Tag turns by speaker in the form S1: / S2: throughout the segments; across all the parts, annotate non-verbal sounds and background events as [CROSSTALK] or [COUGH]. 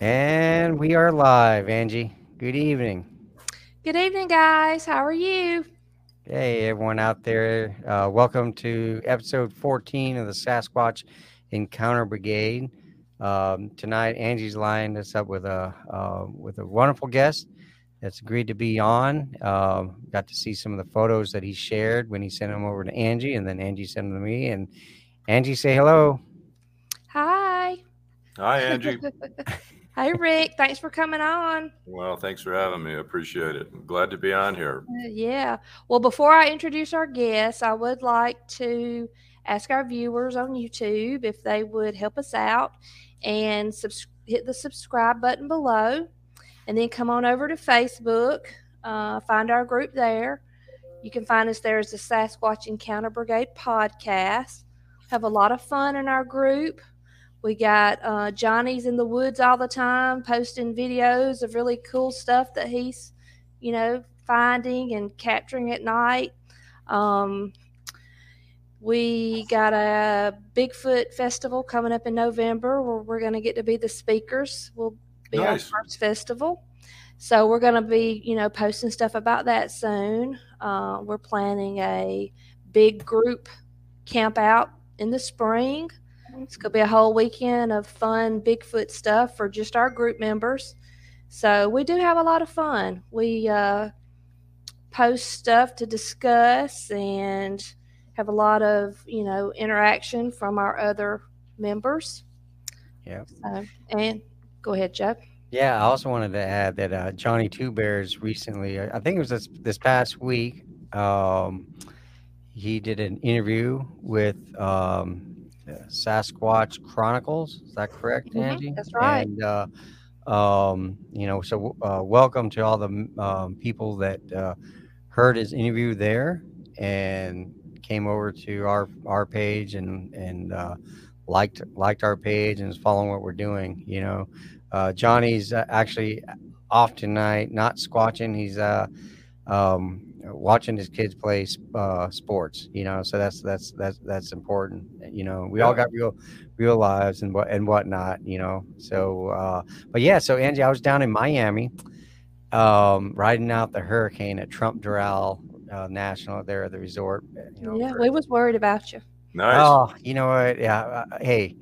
S1: And we are live, Angie. Good evening.
S2: Good evening, guys. How are you?
S1: Hey, everyone out there. Uh, welcome to episode 14 of the Sasquatch Encounter Brigade. Um, tonight, Angie's lined us up with a uh, with a wonderful guest that's agreed to be on. Uh, got to see some of the photos that he shared when he sent them over to Angie, and then Angie sent them to me. And Angie, say hello.
S2: Hi.
S3: Hi, Angie. [LAUGHS]
S2: Hi, Rick. Thanks for coming on.
S3: well, thanks for having me. I appreciate it. I'm glad to be on here.
S2: Uh, yeah. Well, before I introduce our guests, I would like to ask our viewers on YouTube if they would help us out and subs- hit the subscribe button below. And then come on over to Facebook, uh, find our group there. You can find us there as the Sasquatch Encounter Brigade podcast. Have a lot of fun in our group. We got uh, Johnny's in the woods all the time, posting videos of really cool stuff that he's, you know, finding and capturing at night. Um, we got a Bigfoot festival coming up in November where we're going to get to be the speakers. We'll be
S3: Nice.
S2: our first festival. So we're going to be, you know, posting stuff about that soon. Uh, we're planning a big group camp out in the spring. It's going to be a whole weekend of fun Bigfoot stuff for just our group members. So we do have a lot of fun. We uh, post stuff to discuss and have a lot of, you know, interaction from our other members.
S1: Yeah.
S2: So, and go ahead, Jeff.
S1: Yeah, I also wanted to add that uh, Johnny Two Bears recently, I I think it was this, this past week, um, he did an interview with um, uh, Sasquatch Chronicles. Is that correct,
S2: Mhm,
S1: Angie?
S2: that's right.
S1: And, uh, um, you know, so uh, welcome to all the um, people that uh, heard his interview there and came over to our our page and and uh, liked liked our page and is following what we're doing. You know, uh, Johnny's uh, actually off tonight, not squatching. He's uh, um, watching his kids play uh, sports. You know, so that's that's that's that's important. You know, we all got real real lives and what and whatnot. You know, so uh, but yeah. So Angie, I was down in Miami, um, riding out the hurricane at Trump Doral uh, National there at the resort. You know,
S2: yeah,
S1: for-
S2: we was worried about you.
S3: Nice.
S1: Oh, you know what? Yeah. Uh, hey,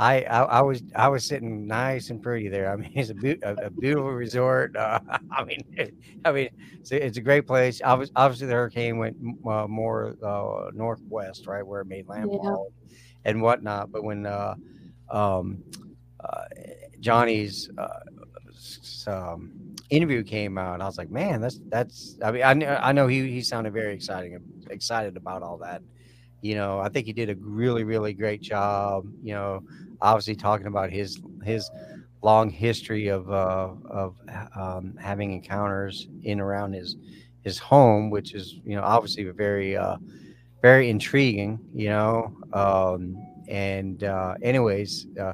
S1: I, I I was I was sitting nice and pretty there. I mean, [LAUGHS] it's a, beau- a, a beautiful resort. [LAUGHS] Uh, I mean, it- I mean, it's a, it's a great place. Obviously, obviously, the hurricane went uh, more uh, northwest, right where it made landfall and whatnot. But when uh, um, uh, Johnny's uh, um, interview came out, I was like, man, that's that's. I mean, I kn- I know he he sounded very exciting excited about all that you know i think he did a really really great job you know obviously talking about his his long history of uh of um, having encounters in around his his home which is you know obviously very uh very intriguing you know um and uh anyways uh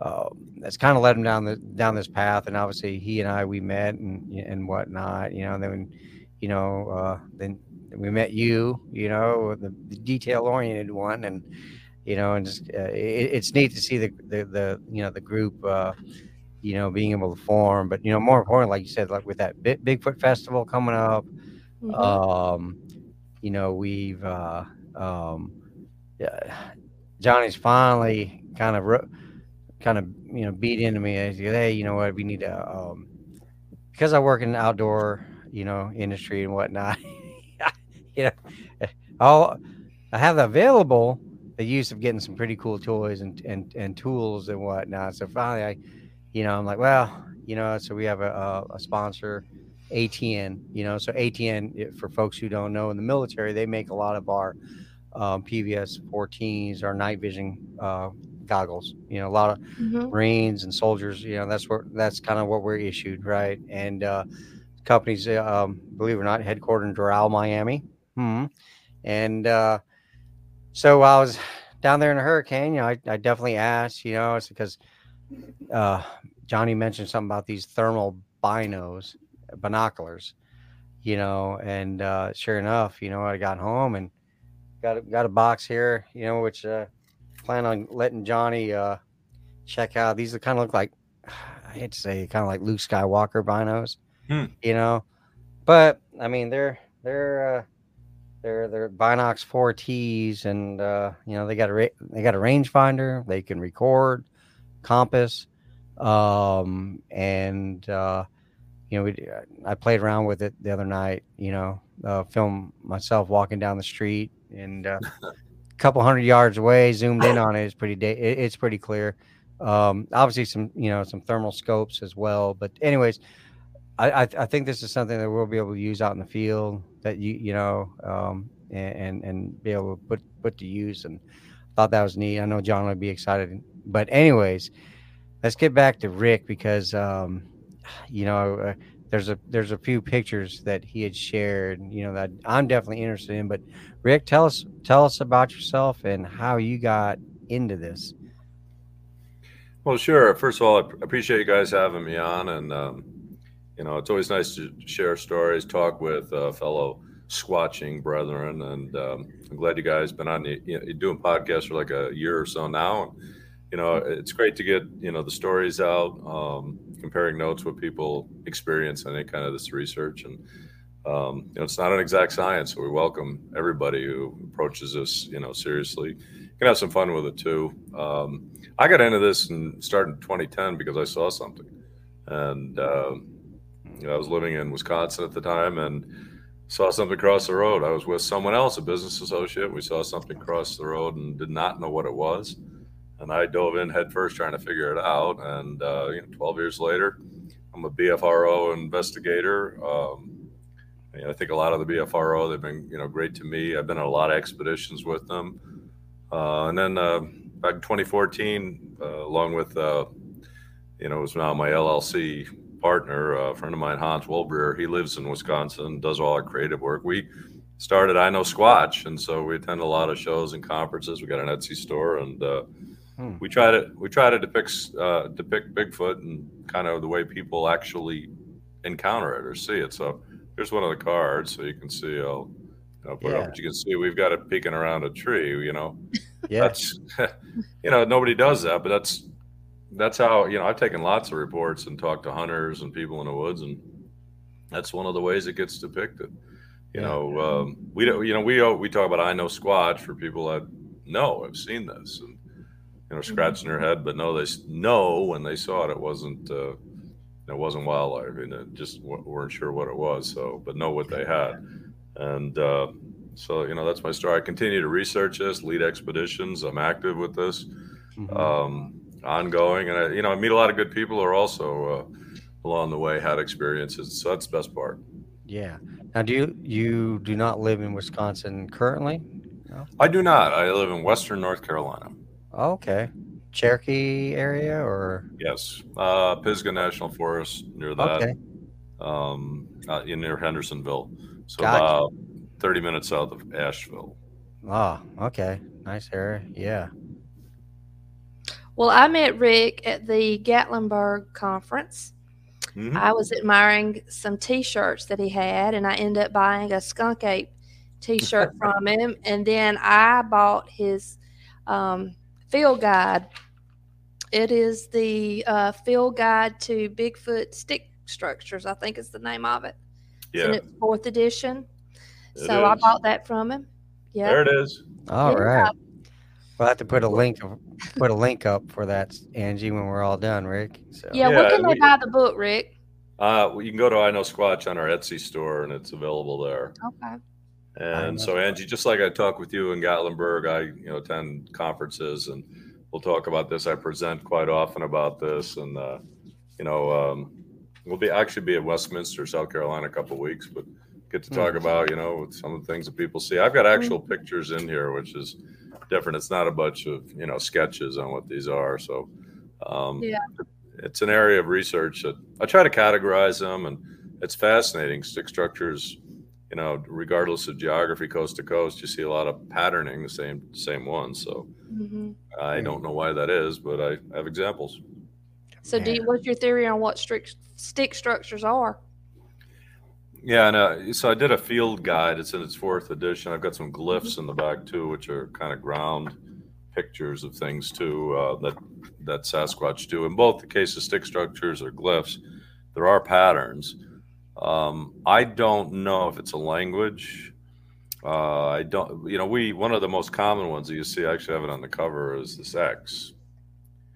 S1: uh, that's kind of led him down the down this path, and obviously he and I we met and and whatnot, you know. And then, you know, uh, then we met you, you know, the, the detail oriented one, and you know, and just uh, it, it's neat to see the, the the you know the group, uh, you know, being able to form. But you know, more important, like you said, like with that Big, Bigfoot festival coming up,
S2: Mhm.
S1: um, you know, we've uh, um, yeah, Johnny's finally kind of ro- kind of you know beat into me. Said, hey, you know what, we need to um, because I work in the outdoor you know industry and whatnot. [LAUGHS] you know, I'll I have available the use of getting some pretty cool toys and and, and tools and whatnot. So finally, I, you know, I'm like, well, you know, so we have a, a, a sponsor, ATN. You know, so ATN eh, for folks who don't know in the military, they make a lot of our um, PVS 14s, our night vision uh, goggles. You know, a lot of
S2: Mhm.
S1: Marines and soldiers. You know, that's where that's kind of what we're issued, right? And uh, companies, uh, um, believe it or not, headquartered in Doral, Miami. Hmm. And uh, so I was down there in a hurricane. You know, I, I definitely asked. You know, it's because uh, Johnny mentioned something about these thermal binos, binoculars. You know, and uh, sure enough, you know, I got home and got a, got a box here. You know, which uh, plan on letting Johnny uh, check out. These kind of look like [SIGHS] I hate to say kind of like Luke Skywalker binos,
S3: Hmm.
S1: you know. But I mean, they're they're uh, they're they're Binox 4Ts, and uh, you know they got a ra- they got a rangefinder. They can record, compass, um, and uh, you know we, I played around with it the other night. You know, uh, film myself walking down the street and. Uh, [LAUGHS] couple hundred yards away, zoomed in on it. It's pretty da- it, it's pretty clear. Um, obviously some you know some thermal scopes as well. But anyways, I, I I think this is something that we'll be able to use out in the field that you you know um, and and be able to put put to use. And thought that was neat. I know John would be excited. But anyways, let's get back to Rick because um, you know. Uh, there's a there's a few pictures that he had shared, you know, that I'm definitely interested in. But Rick, tell us tell us about yourself and how you got into this.
S3: Well, sure. First of all, I appreciate you guys having me on, and um, you know, it's always nice to share stories, talk with uh, fellow squatching brethren, and um, I'm glad you guys been on. You know, doing podcasts for like a year or so now. And, you know, it's great to get you know the stories out, um, comparing notes with people experience any kind of this research, and um, you know, it's not an exact science, so we welcome everybody who approaches this, you know, seriously. You can have some fun with it too. Um, I got into this and started in 2010 because I saw something, and uh, I was living in Wisconsin at the time and saw something across the road. I was with someone else, a business associate. We saw something across the road and did not know what it was, and I dove in headfirst trying to figure it out. And uh, you know, 12 years later, I'm a BFRO investigator. Um, you know, I think a lot of the BFRO they've been you know great to me. I've been on a lot of expeditions with them, uh, and then uh, back in 2014, uh, along with uh, you know, it was now my LLC partner, a friend of mine, Hans Wolbrier. He lives in Wisconsin, does all our creative work. We started I Know Squatch, and so we attend a lot of shows and conferences. We got an Etsy store, and uh,
S1: Hmm.
S3: we try to we try to depict uh, depict Bigfoot and kind of the way people actually encounter it or see it. So here's one of the cards, so you can see. I'll, I'll put it
S1: Yeah.
S3: up, but you can see we've got it peeking around a tree. You know, [LAUGHS]
S1: Yeah,
S3: that's [LAUGHS] you know nobody does that, but that's that's how you know I've taken lots of reports and talked to hunters and people in the woods, and that's one of the ways it gets depicted. You
S1: Yeah.
S3: know, um, we don't. You know, we we talk about I know Squatch for people that know have seen this and you know scratching their head, but no, they know when they saw it, it wasn't. Uh, it wasn't wildlife, and it just w- weren't sure what it was. So, but know what they had, and uh, so you know that's my story. I continue to research this, lead expeditions. I'm active with this,
S1: Mhm.
S3: um, ongoing, and I, you know I meet a lot of good people who are also uh, along the way had experiences. So that's the best part.
S1: yeah. Now, do you you do not live in Wisconsin currently?
S3: I do not. I live in Western North Carolina.
S1: Okay, Cherokee area or
S3: Yes, uh, Pisgah National Forest near that,
S1: okay,
S3: um, uh, in near Hendersonville. So
S1: Gotcha.
S3: about 30 minutes south of Asheville.
S1: oh, okay, nice area. Yeah,
S2: Well, I met Rick at the Gatlinburg conference.
S3: Mhm.
S2: I was admiring some T-shirts that he had, and I ended up buying a Skunk Ape T-shirt [LAUGHS] from him. And then I bought his um, field guide. It is the uh, field guide to Bigfoot stick structures. I think is the name of it. It's in
S3: Yeah,
S2: its fourth edition.
S3: It
S2: so I bought that from him. Yeah.
S3: there it is.
S1: all
S2: Yeah.
S1: right. We'll have to put a link put a link up for that, Angie, when we're all done, Rick. So
S2: Yeah.
S3: Yeah,
S2: Where can they
S3: we-
S2: buy the book, Rick?
S3: Uh, well, you can go to I Know Squatch on our Etsy store, and it's available there.
S2: Okay.
S3: And so, Angie, just like I talk with you in Gatlinburg, I you know attend conferences, and we'll talk about this. I present quite often about this, and uh, you know, um, we'll be actually be at Westminster, South Carolina, a couple of weeks, but get to talk
S1: Hmm.
S3: about you know some of the things that people see. I've got actual pictures in here, which is different. It's not a bunch of you know sketches on what these are. So, um,
S2: Yeah.
S3: it's an area of research that I try to categorize them, and it's fascinating. Stick structures, you know, regardless of geography, coast to coast, you see a lot of patterning, the same same ones. So
S2: hmm
S3: I don't know why that is, but I have examples.
S2: So, do you, what's your theory on what strict stick structures are?
S3: Yeah, and uh, so I did a field guide. It's in its fourth edition. I've got some glyphs in the back too, which are kind of ground pictures of things too uh, that that Sasquatch do. In both the case of stick structures or glyphs, there are patterns. Um, I don't know if it's a language. Uh, I don't, you know, we one of the most common ones that you see. I actually have it on the cover is this X.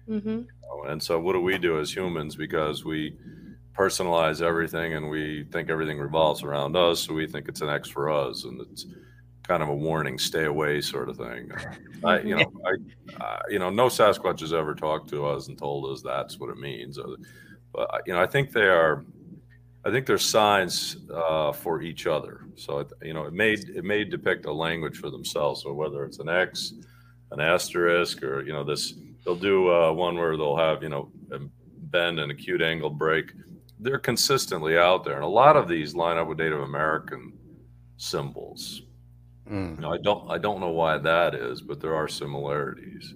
S2: Mm-hmm.
S3: And so, what do we do as humans? Because we personalize everything and we think everything revolves around us, so we think it's an X for us, and it's kind of a warning, stay away, sort of thing. I, you know, I, uh, you know, no Sasquatch has ever talked to us and told us that's what it means. Uh, but you know, I think they are I think there's signs uh, for each other. So it, you know, it may it may depict a language for themselves. So whether it's an X, an asterisk, or you know, this they'll do uh, one where they'll have you know a bend and acute angle break. They're consistently out there, and a lot of these line up with Native American symbols. Mm. You know, I don't I don't know why that is, but there are similarities.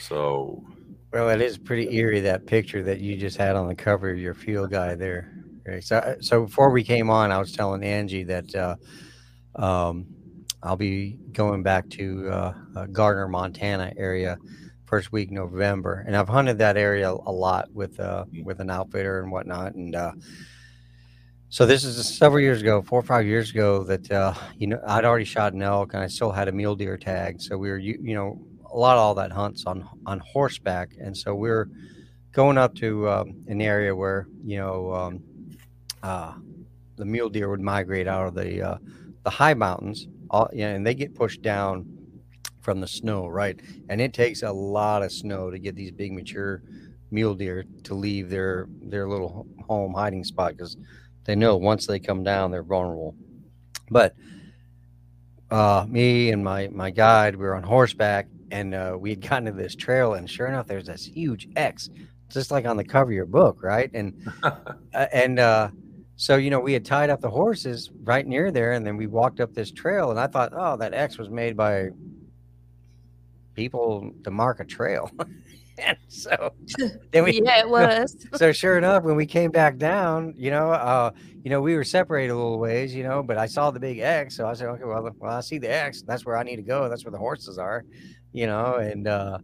S3: So,
S1: well, it is pretty eerie that picture that you just had on the cover of your field guy there. So uh, so before we came on, I was telling Angie that uh, um, I'll be going back to uh, uh, Gardner, Montana area first week November, and I've hunted that area a lot with uh, with an outfitter and whatnot, and uh, so this is several years ago, four or five years ago, that uh, you know I'd already shot an elk and I still had a mule deer tag. So we were you, you know a lot of all that hunts on on horseback, and so we are going up to um, an area where you know um, uh, the mule deer would migrate out of the uh, the high mountains, all, you know, and they get pushed down from the snow, right? And it takes a lot of snow to get these big mature mule deer to leave their their little home hiding spot because they know once they come down they're vulnerable. But uh, me and my my guide, we were on horseback, and uh, we had gotten to this trail, and sure enough, there's this huge X, just like on the cover of your book, right? And [LAUGHS] uh, and uh, so, you know, we had tied up the horses right near there, and then we walked up this trail, and I thought, oh, that X was made by people to mark a trail. [LAUGHS] and so [LAUGHS]
S2: then we yeah it was [LAUGHS]
S1: so sure enough when we came back down you know uh you know we were separated a little ways you know but i saw the big x so i said okay well, well i see the x that's where i need to go that's where the horses are you know and uh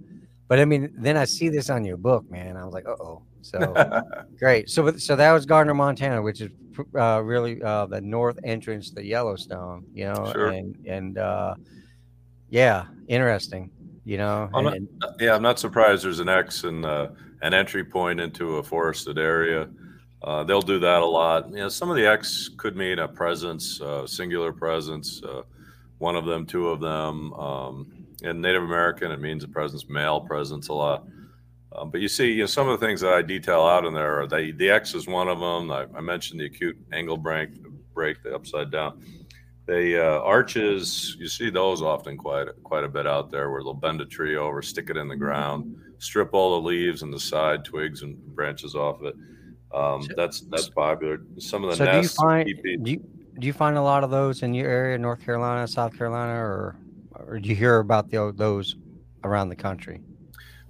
S1: but i mean then i see this on your book man i was like uh-oh so great. So so that was Gardner, Montana, which is uh, really uh, the north entrance to Yellowstone. You know,
S3: sure.
S1: and and uh, yeah, interesting. You know,
S3: I'm
S1: and,
S3: not, yeah, I'm not surprised. There's an X and uh, an entry point into a forested area. Uh, they'll do that a lot. You know, some of the X could mean a presence, uh, singular presence, one of them, two of them. Um, in Native American, it means a presence, male presence a lot. Um, but you see, you know, some of the things that I detail out in there are the, the X is one of them. I, I mentioned the acute angle break, break the upside down. The uh, arches, you see those often quite quite a bit out there, where they'll bend a tree over, stick it in the ground, strip all the leaves and the side twigs and branches off it. Um, that's that's popular. Some of the
S1: so
S3: nests.
S1: Do you, find, do you do you find a lot of those in your area, North Carolina, South Carolina, or or do you hear about the, those around the country?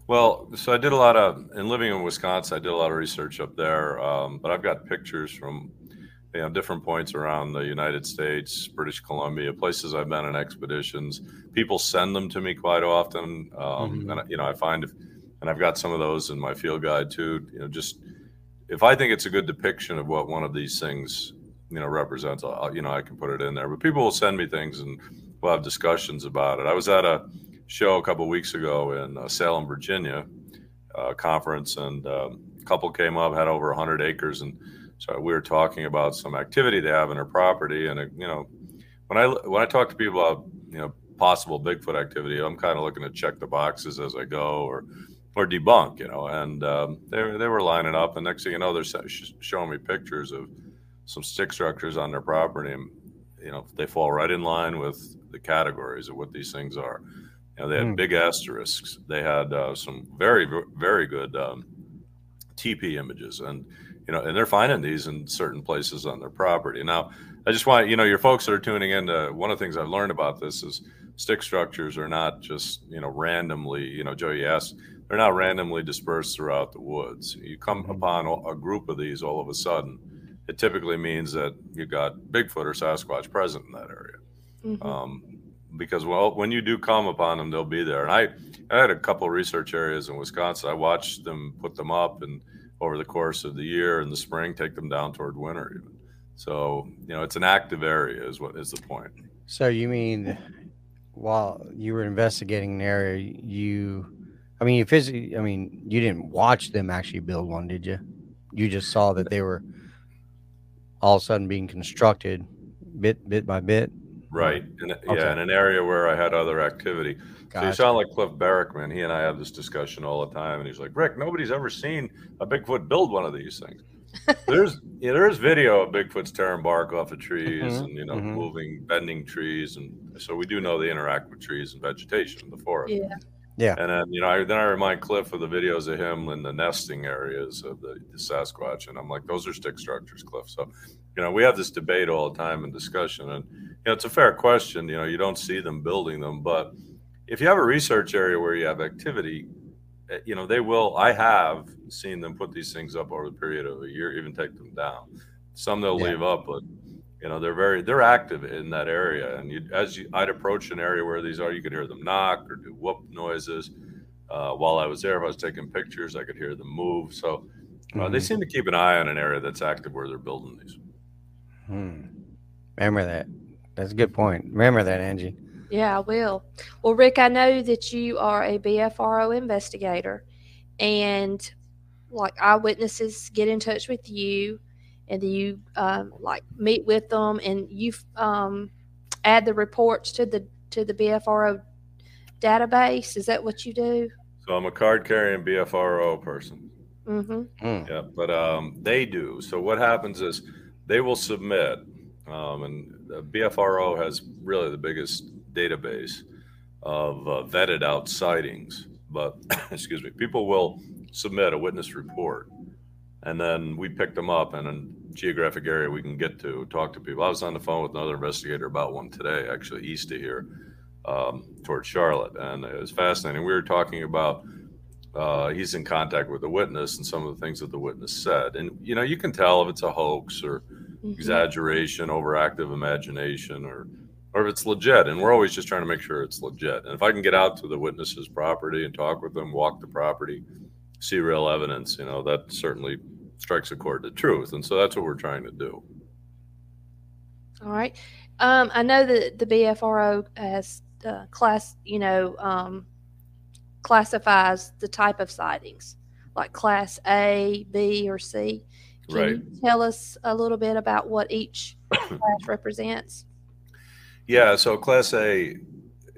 S3: Well, so I did a lot of, in living in Wisconsin, I did a lot of research up there. Um, but I've got pictures from, you know, different points around the United States, British Columbia, places I've been on expeditions. People send them to me quite often, um, mm-hmm. and you know, I find, if, and I've got some of those in my field guide too. You know, just if I think it's a good depiction of what one of these things, you know, represents, I'll, you know, I can put it in there. But people will send me things, and we'll have discussions about it. I was at a show a couple weeks ago in uh, Salem, Virginia, uh, conference, and um, a couple came up, had over 100 acres, and so we were talking about some activity they have in their property. And uh, you know, when I when I talk to people about you know possible Bigfoot activity, I'm kind of looking to check the boxes as I go, or or debunk, you know. And um, they they were lining up, and next thing you know, they're showing me pictures of some stick structures on their property, and you know they fall right in line with the categories of what these things are. You know, they had mm. big asterisks. They had uh, some very, very good um, TP images, and you know, and they're finding these in certain places on their property. Now, I just want you know, your folks that are tuning in. To, one of the things I've learned about this is stick structures are not just you know randomly. You know, Joey asked, they're not randomly dispersed throughout the woods. You come mm-hmm. upon a group of these all of a sudden. It typically means that you got Bigfoot or Sasquatch present in that area. Mm-hmm. Um, because well, when you do come upon them, they'll be there. And I, I had a couple research areas in Wisconsin. I watched them put them up, and over the course of the year in the spring, take them down toward winter. Even so, you know, it's an active area. Is what is the point?
S1: So you mean while you were investigating an area, you, I mean, you physically, I mean, you didn't watch them actually build one, did you? You just saw that they were all of a sudden being constructed bit bit by bit.
S3: Right. In, okay. Yeah, in an area where I had other activity. Gotcha. So you sound like Cliff Barackman. He and I have this discussion all the time, and he's like, "Rick, nobody's ever seen a Bigfoot build one of these things." [LAUGHS] there's yeah, there's video of Bigfoot's tearing bark off of trees mm-hmm. and you know mm-hmm. moving, bending trees, and so we do know they interact with trees and vegetation in the forest.
S2: Yeah.
S1: Yeah.
S3: And then, you know, I, then I remind Cliff of the videos of him in the nesting areas of the, the, Sasquatch. And I'm like, those are stick structures, Cliff. So, you know, we have this debate all the time and discussion. And, you know, it's a fair question. You know, you don't see them building them. But if you have a research area where you have activity, eh, you know, they will, I have seen them put these things up over the period of a year, even take them down. Some they'll yeah. leave up, but you know they're very they're active in that area and you, as you i'd approach an area where these are you could hear them knock or do whoop noises uh, while i was there if i was taking pictures i could hear them move so uh, mm-hmm. they seem to keep an eye on an area that's active where they're building these
S1: hmm. remember that that's a good point remember that angie
S2: yeah i will well rick i know that you are a bfro investigator and like eyewitnesses get in touch with you and you um, like meet with them and you um, add the reports to the to the BFRO database. Is that what you do?
S3: So I'm a card carrying BFRO person.
S2: Mm-hmm. Mm.
S3: Yeah, but um, they do. So what happens is they will submit, um, and the BFRO has really the biggest database of uh, vetted out sightings. But [COUGHS] excuse me, people will submit a witness report and then we pick them up in a geographic area we can get to talk to people. I was on the phone with another investigator about one today, actually east of here, um, towards Charlotte, and it was fascinating. We were talking about uh, he's in contact with the witness and some of the things that the witness said, and you know you can tell if it's a hoax or mm-hmm. exaggeration, overactive imagination, or or if it's legit. And we're always just trying to make sure it's legit. And if I can get out to the witness's property and talk with them, walk the property, see real evidence, you know, that certainly strikes a chord to truth. And so that's what we're trying to do.
S2: All right. Um, I know that the BFRO has uh, class, you know, um, classifies the type of sightings like class A, B, or C. Can right. you tell us a little bit about what each [COUGHS] class represents?
S3: Yeah, so class A,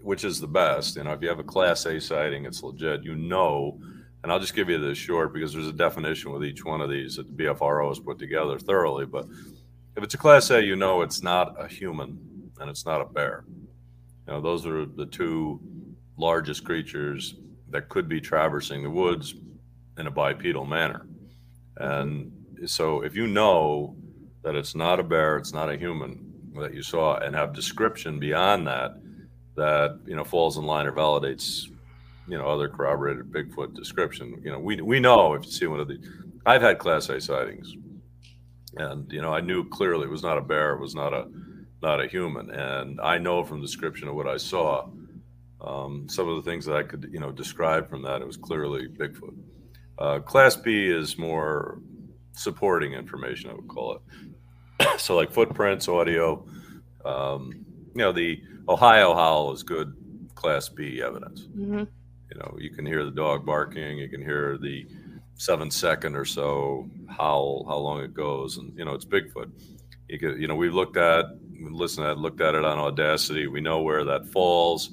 S3: which is the best, you know, if you have a class A sighting, it's legit. You know and I'll just give you this short because there's a definition with each one of these that the BFRO has put together thoroughly. But if it's a Class A, you know it's not a human and it's not a bear. You know, those are the two largest creatures that could be traversing the woods in a bipedal manner. And so if you know that it's not a bear, it's not a human that you saw, and have description beyond that, that you know falls in line or validates you know other corroborated Bigfoot description. You know, we we know if you see one of the, I've had Class A sightings, and you know I knew clearly it was not a bear, it was not a not a human, and I know from description of what I saw, um, some of the things that I could you know describe from that, it was clearly Bigfoot. Uh, Class B is more supporting information, I would call it. [COUGHS] so like footprints, audio. Um, you know, the Ohio howl is good Class B evidence.
S2: Mm-hmm.
S3: You know, you can hear the dog barking, you can hear the seven second or so howl, how long it goes, and you know it's Bigfoot. You could, you know, we looked at, listened at, looked at it on Audacity. We know where that falls,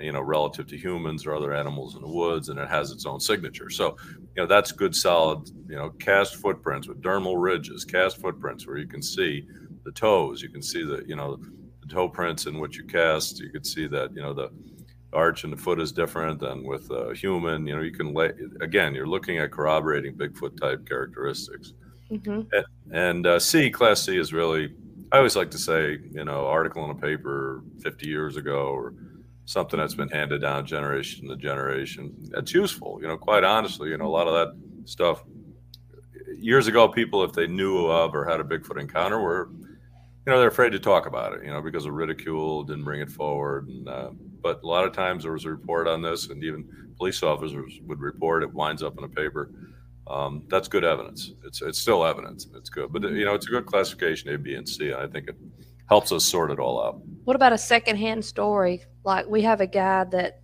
S3: you know, relative to humans or other animals in the woods, and it has its own signature. So, you know, that's good, solid, you know, cast footprints with dermal ridges, cast footprints where you can see the toes, you can see the, you know, the toe prints in what you cast. You could see that, you know, the arch in the foot is different than with a human. You know, you can lay again. You're looking at corroborating Bigfoot type characteristics.
S2: Mm-hmm.
S3: And, and uh, C, Class C, is really. I always like to say, you know, article in a paper 50 years ago or something that's been handed down generation to generation. That's useful. You know, quite honestly, you know, a lot of that stuff years ago, people, if they knew of or had a Bigfoot encounter, were you know, they're afraid to talk about it, you know, because of ridicule, didn't bring it forward. And, uh, but a lot of times there was a report on this, and even police officers would report it, winds up in a paper. Um, that's good evidence. It's it's still evidence. It's good, but you know, it's a good classification A, B, and C. I think it helps us sort it all out.
S2: What about a secondhand story? Like we have a guy that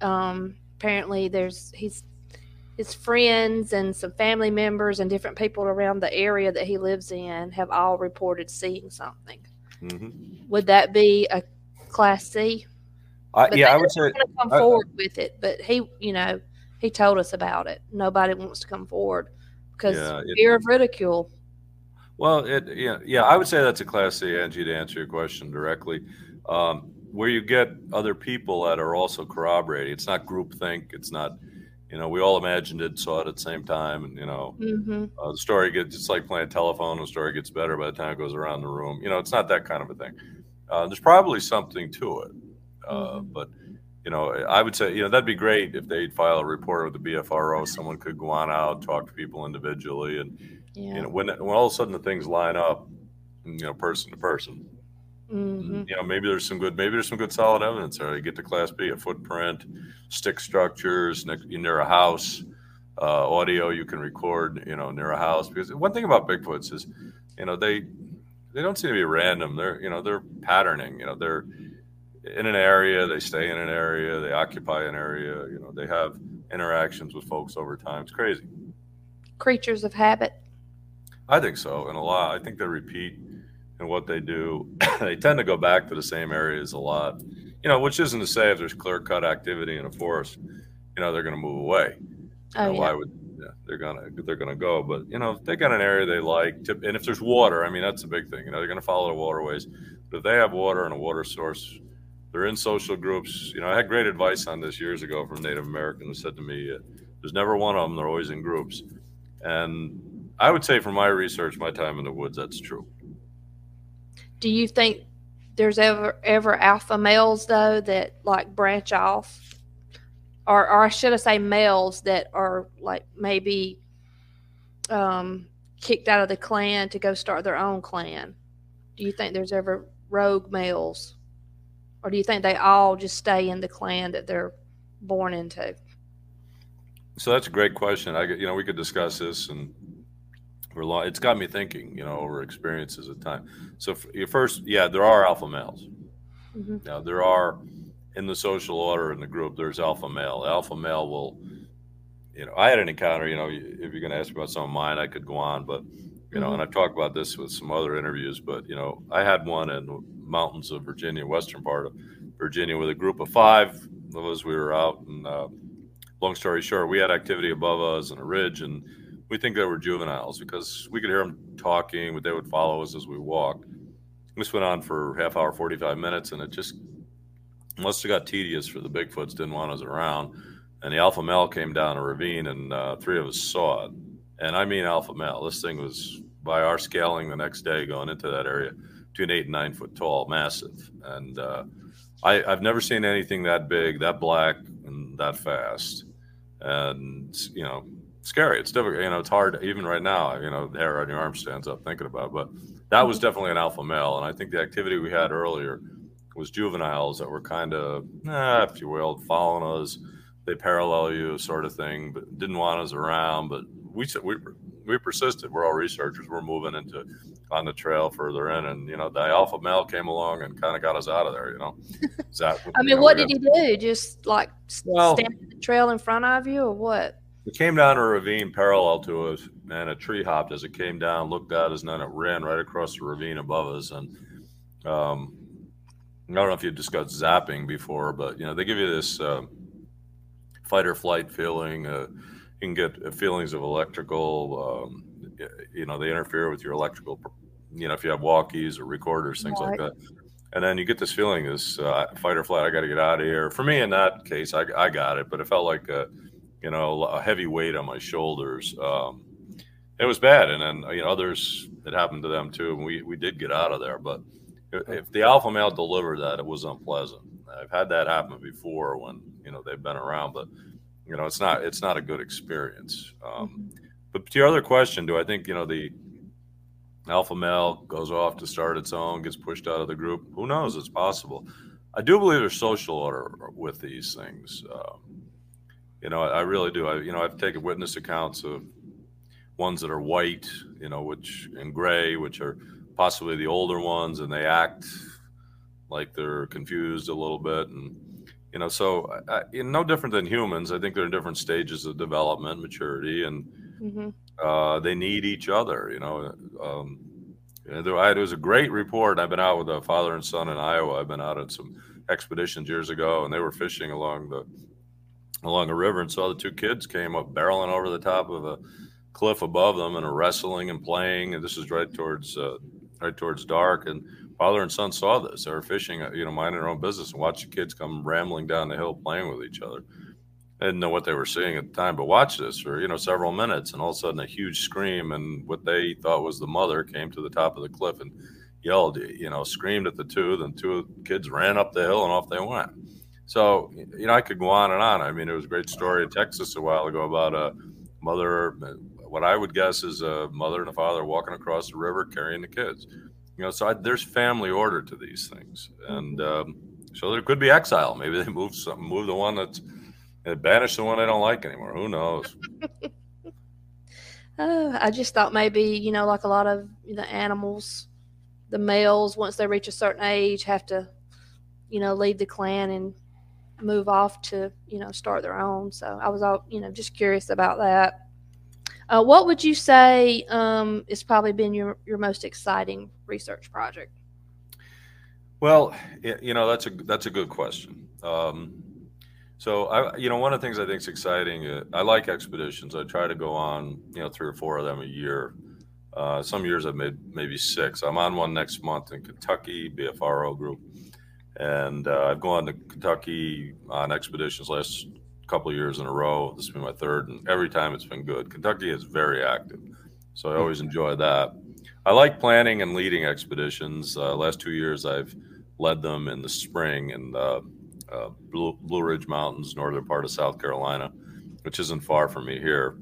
S2: um, apparently there's he's his friends and some family members and different people around the area that he lives in have all reported seeing something. Mm-hmm. Would that be a class
S3: C? Uh, yeah, I would say
S2: come I, forward with it, but he, you know, he told us about it. Nobody wants to come forward because yeah, it, fear of ridicule.
S3: Well, it yeah yeah I would say that's a class C, Angie, to answer your question directly. Um, where you get other people that are also corroborating. It's not groupthink. It's not you know, we all imagined it, saw it at the same time, and you know, mm-hmm. uh, the story gets it's like playing telephone. The story gets better by the time it goes around the room. You know, it's not that kind of a thing. Uh, there's probably something to it, uh, mm-hmm. but you know, I would say you know that'd be great if they'd file a report with the BFRO. Someone could go on out, talk to people individually, and yeah. you know, when when all of a sudden the things line up, you know, person to person, Mm-hmm. You know, maybe there's some good, maybe there's some good solid evidence there. You get to Class B, a footprint, stick structures near a house, uh, audio you can record, you know, near a house. Because one thing about Bigfoots is, you know, they they don't seem to be random. They're you know they're patterning. You know, they're in an area, they stay in an area, they occupy an area. You know, they have interactions with folks over time. It's crazy.
S2: Creatures of habit.
S3: I think so, and a lot. I think they repeat and what they do, [COUGHS] they tend to go back to the same areas a lot. You know, which isn't to say if there's clear cut activity in a forest, you know, they're going to move away. Oh, you know, yeah. Why would yeah, they're gonna they're gonna go? But you know, if they got an area they like, to, and if there's water, I mean, that's a big thing. You know, they're going to follow the waterways. But if they have water and a water source, they're in social groups. You know, I had great advice on this years ago from Native Americans who said to me, uh, "There's never one of them. They're always in groups." And I would say, from my research, my time in the woods, that's true
S2: do you think there's ever ever alpha males though that like branch off or or should I say males that are like maybe um, kicked out of the clan to go start their own clan? Do you think there's ever rogue males? Or do you think they all just stay in the clan that they're born into?
S3: So that's a great question. I you know we could discuss this and for long. It's got me thinking, you know, over experiences of time. So your first, yeah, there are alpha males. Mm-hmm. Now there are in the social order in the group. There's alpha male. Alpha male will, you know, I had an encounter. You know, if you're going to ask me about some of mine, I could go on, but you know, mm-hmm. and I've talked about this with some other interviews. But you know, I had one in the mountains of Virginia, western part of Virginia, with a group of five of us. We were out, and uh, long story short, we had activity above us and a ridge, and we think they were juveniles because we could hear them talking, but they would follow us as we walked. This went on for half hour, 45 minutes, and it just must have got tedious for the Bigfoots, didn't want us around. And the alpha male came down a ravine, and uh, three of us saw it. And I mean alpha male. This thing was, by our scaling the next day going into that area, between eight and nine foot tall, massive. And uh, I, I've never seen anything that big, that black, and that fast. And, you know, scary. It's difficult. You know, it's hard even right now. You know, the hair on your arm stands up thinking about. It. But that was definitely an alpha male, and I think the activity we had earlier was juveniles that were kind of, eh, if you will, following us. They parallel you, sort of thing, but didn't want us around. But we we we persisted. We're all researchers. We're moving into on the trail further in, and you know, the alpha male came along and kind of got us out of there. You know,
S2: that, [LAUGHS] I mean, know, what did he do? Just like well, stand the trail in front of you, or what?
S3: It came down a ravine parallel to us, and a tree hopped as it came down, looked at us, and then it ran right across the ravine above us. And um, I don't know if you've discussed zapping before, but you know they give you this uh, fight or flight feeling. Uh, you can get feelings of electrical. Um, you know they interfere with your electrical. You know if you have walkies or recorders, things right. like that. And then you get this feeling, this uh, fight or flight. I got to get out of here. For me, in that case, I, I got it, but it felt like you know, a heavy weight on my shoulders. Um, it was bad. And then, you know, others, it happened to them too. And we, we did get out of there. But if the alpha male delivered that, it was unpleasant. I've had that happen before when, you know, they've been around, but, you know, it's not, it's not a good experience. Um, but to your other question, do I think, you know, the, alpha male goes off to start its own, gets pushed out of the group. Who knows? It's possible. I do believe there's social order with these things. Um, you know, I, I, really do. I, you know, I've taken witness accounts of ones that are white, you know, which and gray, which are possibly the older ones, and they act like they're confused a little bit, and you know, so I, no different than humans. I think they're in different stages of development, maturity, and mm-hmm. uh, they need each other. You know, um, there, I, there was a great report. I've been out with a father and son in Iowa. I've been out on some expeditions years ago, and they were fishing along the along a river and saw the two kids came up barreling over the top of a cliff above them and are wrestling and playing. And this is right towards uh, right towards dark. And father and son saw this. They were fishing, uh, you know, minding their own business, and watched the kids come rambling down the hill playing with each other. I didn't know what they were seeing at the time, but watch this for you know several minutes, and all of a sudden a huge scream, and what they thought was the mother came to the top of the cliff and yelled, you know, screamed at the two. Then two kids ran up the hill and off they went. So you know, I could go on and on. I mean, it was a great story in Texas a while ago about a mother, what I would guess is a mother and a father walking across the river carrying the kids. You know, so I, there's family order to these things, and um, so there could be exile. Maybe they move some, move the one that's banish the one they don't like anymore. Who knows? [LAUGHS]
S2: oh, I just thought maybe you know, like a lot of the animals, the males once they reach a certain age have to, you know, leave the clan and move off to you know start their own. So I was all you know just curious about that. Uh, what would you say um, has probably been your, your most exciting research project?
S3: Well, you know that's a that's a good question. Um, so I, you know, one of the things I think is exciting. Uh, I like expeditions. I try to go on, you know, three or four of them a year. Uh, some years I've made maybe six. I'm on one next month in Kentucky, BFRO group, and uh, I've gone to Kentucky on expeditions last couple years in a row. This has been my third, and every time it's been good. Kentucky is very active, so I always enjoy that. I like planning and leading expeditions. Uh, last two years, I've led them in the spring in the uh, Blue, Blue Ridge Mountains, northern part of South Carolina, which isn't far from me here.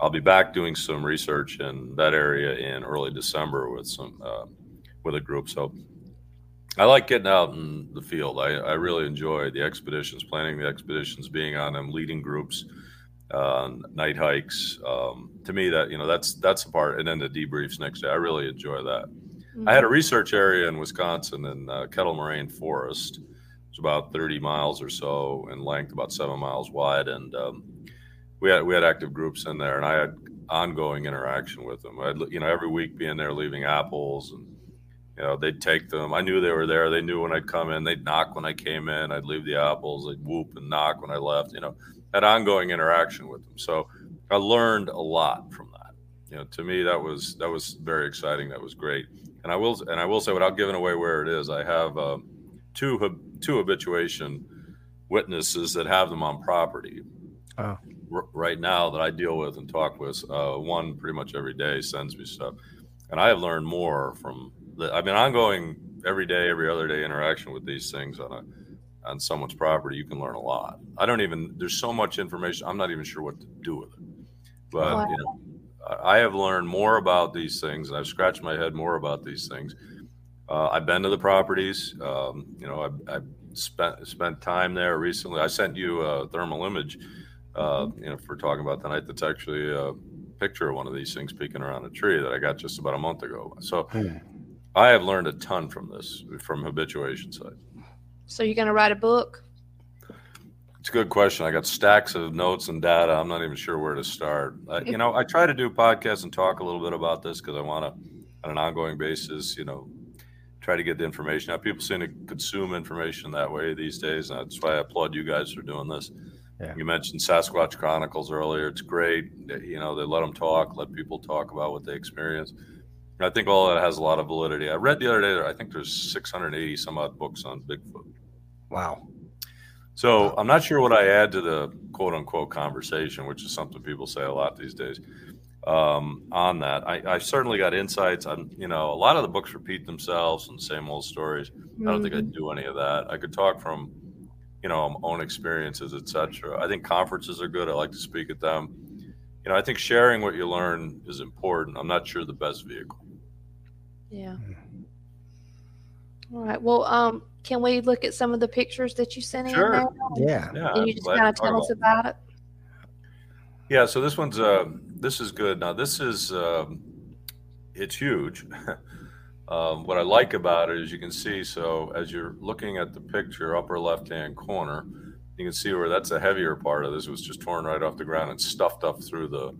S3: I'll be back doing some research in that area in early December with some uh, with a group. So I like getting out in the field. I, I really enjoy the expeditions, planning the expeditions, being on them, leading groups, uh, night hikes. Um, to me, that you know, that's that's the part, and then the debriefs next day. I really enjoy that. Mm-hmm. I had a research area in Wisconsin in uh, Kettle Moraine Forest. It's about 30 miles or so in length, about seven miles wide, and um, we had we had active groups in there, and I had ongoing interaction with them. I'd you know every week being there, leaving apples and you know, they'd take them. I knew they were there. They knew when I'd come in. They'd knock when I came in. I'd leave the apples. They'd whoop and knock when I left. You know, had ongoing interaction with them. So I learned a lot from that. You know, to me that was that was very exciting. That was great. And I will and I will say without giving away where it is, I have um, two two habituation witnesses that have them on property. Oh. R- right now that I deal with and talk with, uh, one pretty much every day sends me stuff, and I have learned more from I mean, ongoing every day, every other day interaction with these things on a on someone's property, you can learn a lot. I don't even there's so much information. I'm not even sure what to do with it. But wow. you know, I have learned more about these things, and I've scratched my head more about these things. Uh, I've been to the properties. Um, you know, I've, I've, spent spent time there recently. I sent you a thermal image. Uh, you know, for talking about tonight. That's actually a picture of one of these things peeking around a tree that I got just about a month ago. So. I have learned a ton from this, from habituation side.
S2: So you're going to write a book?
S3: It's a good question. I got stacks of notes and data. I'm not even sure where to start. I, you know, I try to do podcasts and talk a little bit about this because I want to, on an ongoing basis, you know, try to get the information out. People seem to consume information that way these days. And that's why I applaud you guys for doing this. Yeah. You mentioned Sasquatch Chronicles earlier. It's great. You know, they let them talk, let people talk about what they experience. I think all that has a lot of validity. I read the other day, that I think there's 680 some odd books on Bigfoot.
S1: Wow.
S3: So I'm not sure what I add to the quote unquote conversation, which is something people say a lot these days. Um, on that, I, I, certainly got insights on, you know, a lot of the books repeat themselves and the same old stories. Mm-hmm. I don't think I'd mm-hmm. do any of that. I could talk from, you know, own experiences, etc. I think conferences are good. I like to speak at them. You know, I think sharing what you learn is important. I'm not sure the best vehicle.
S2: Yeah.
S1: Mm.
S2: All right. Well, um, can we look at some of the pictures that you sent
S3: Sure.
S2: in now?
S1: Yeah.
S3: Yeah,
S2: And you just kind of tell us
S3: about
S2: about it.
S3: Yeah, so this one's uh, this is good. Now this is um, it's huge. [LAUGHS] um, what I like about it is you can see. So as you're looking at the picture, upper left hand corner, you can see where that's a heavier part of this was just torn right off the ground and stuffed up through the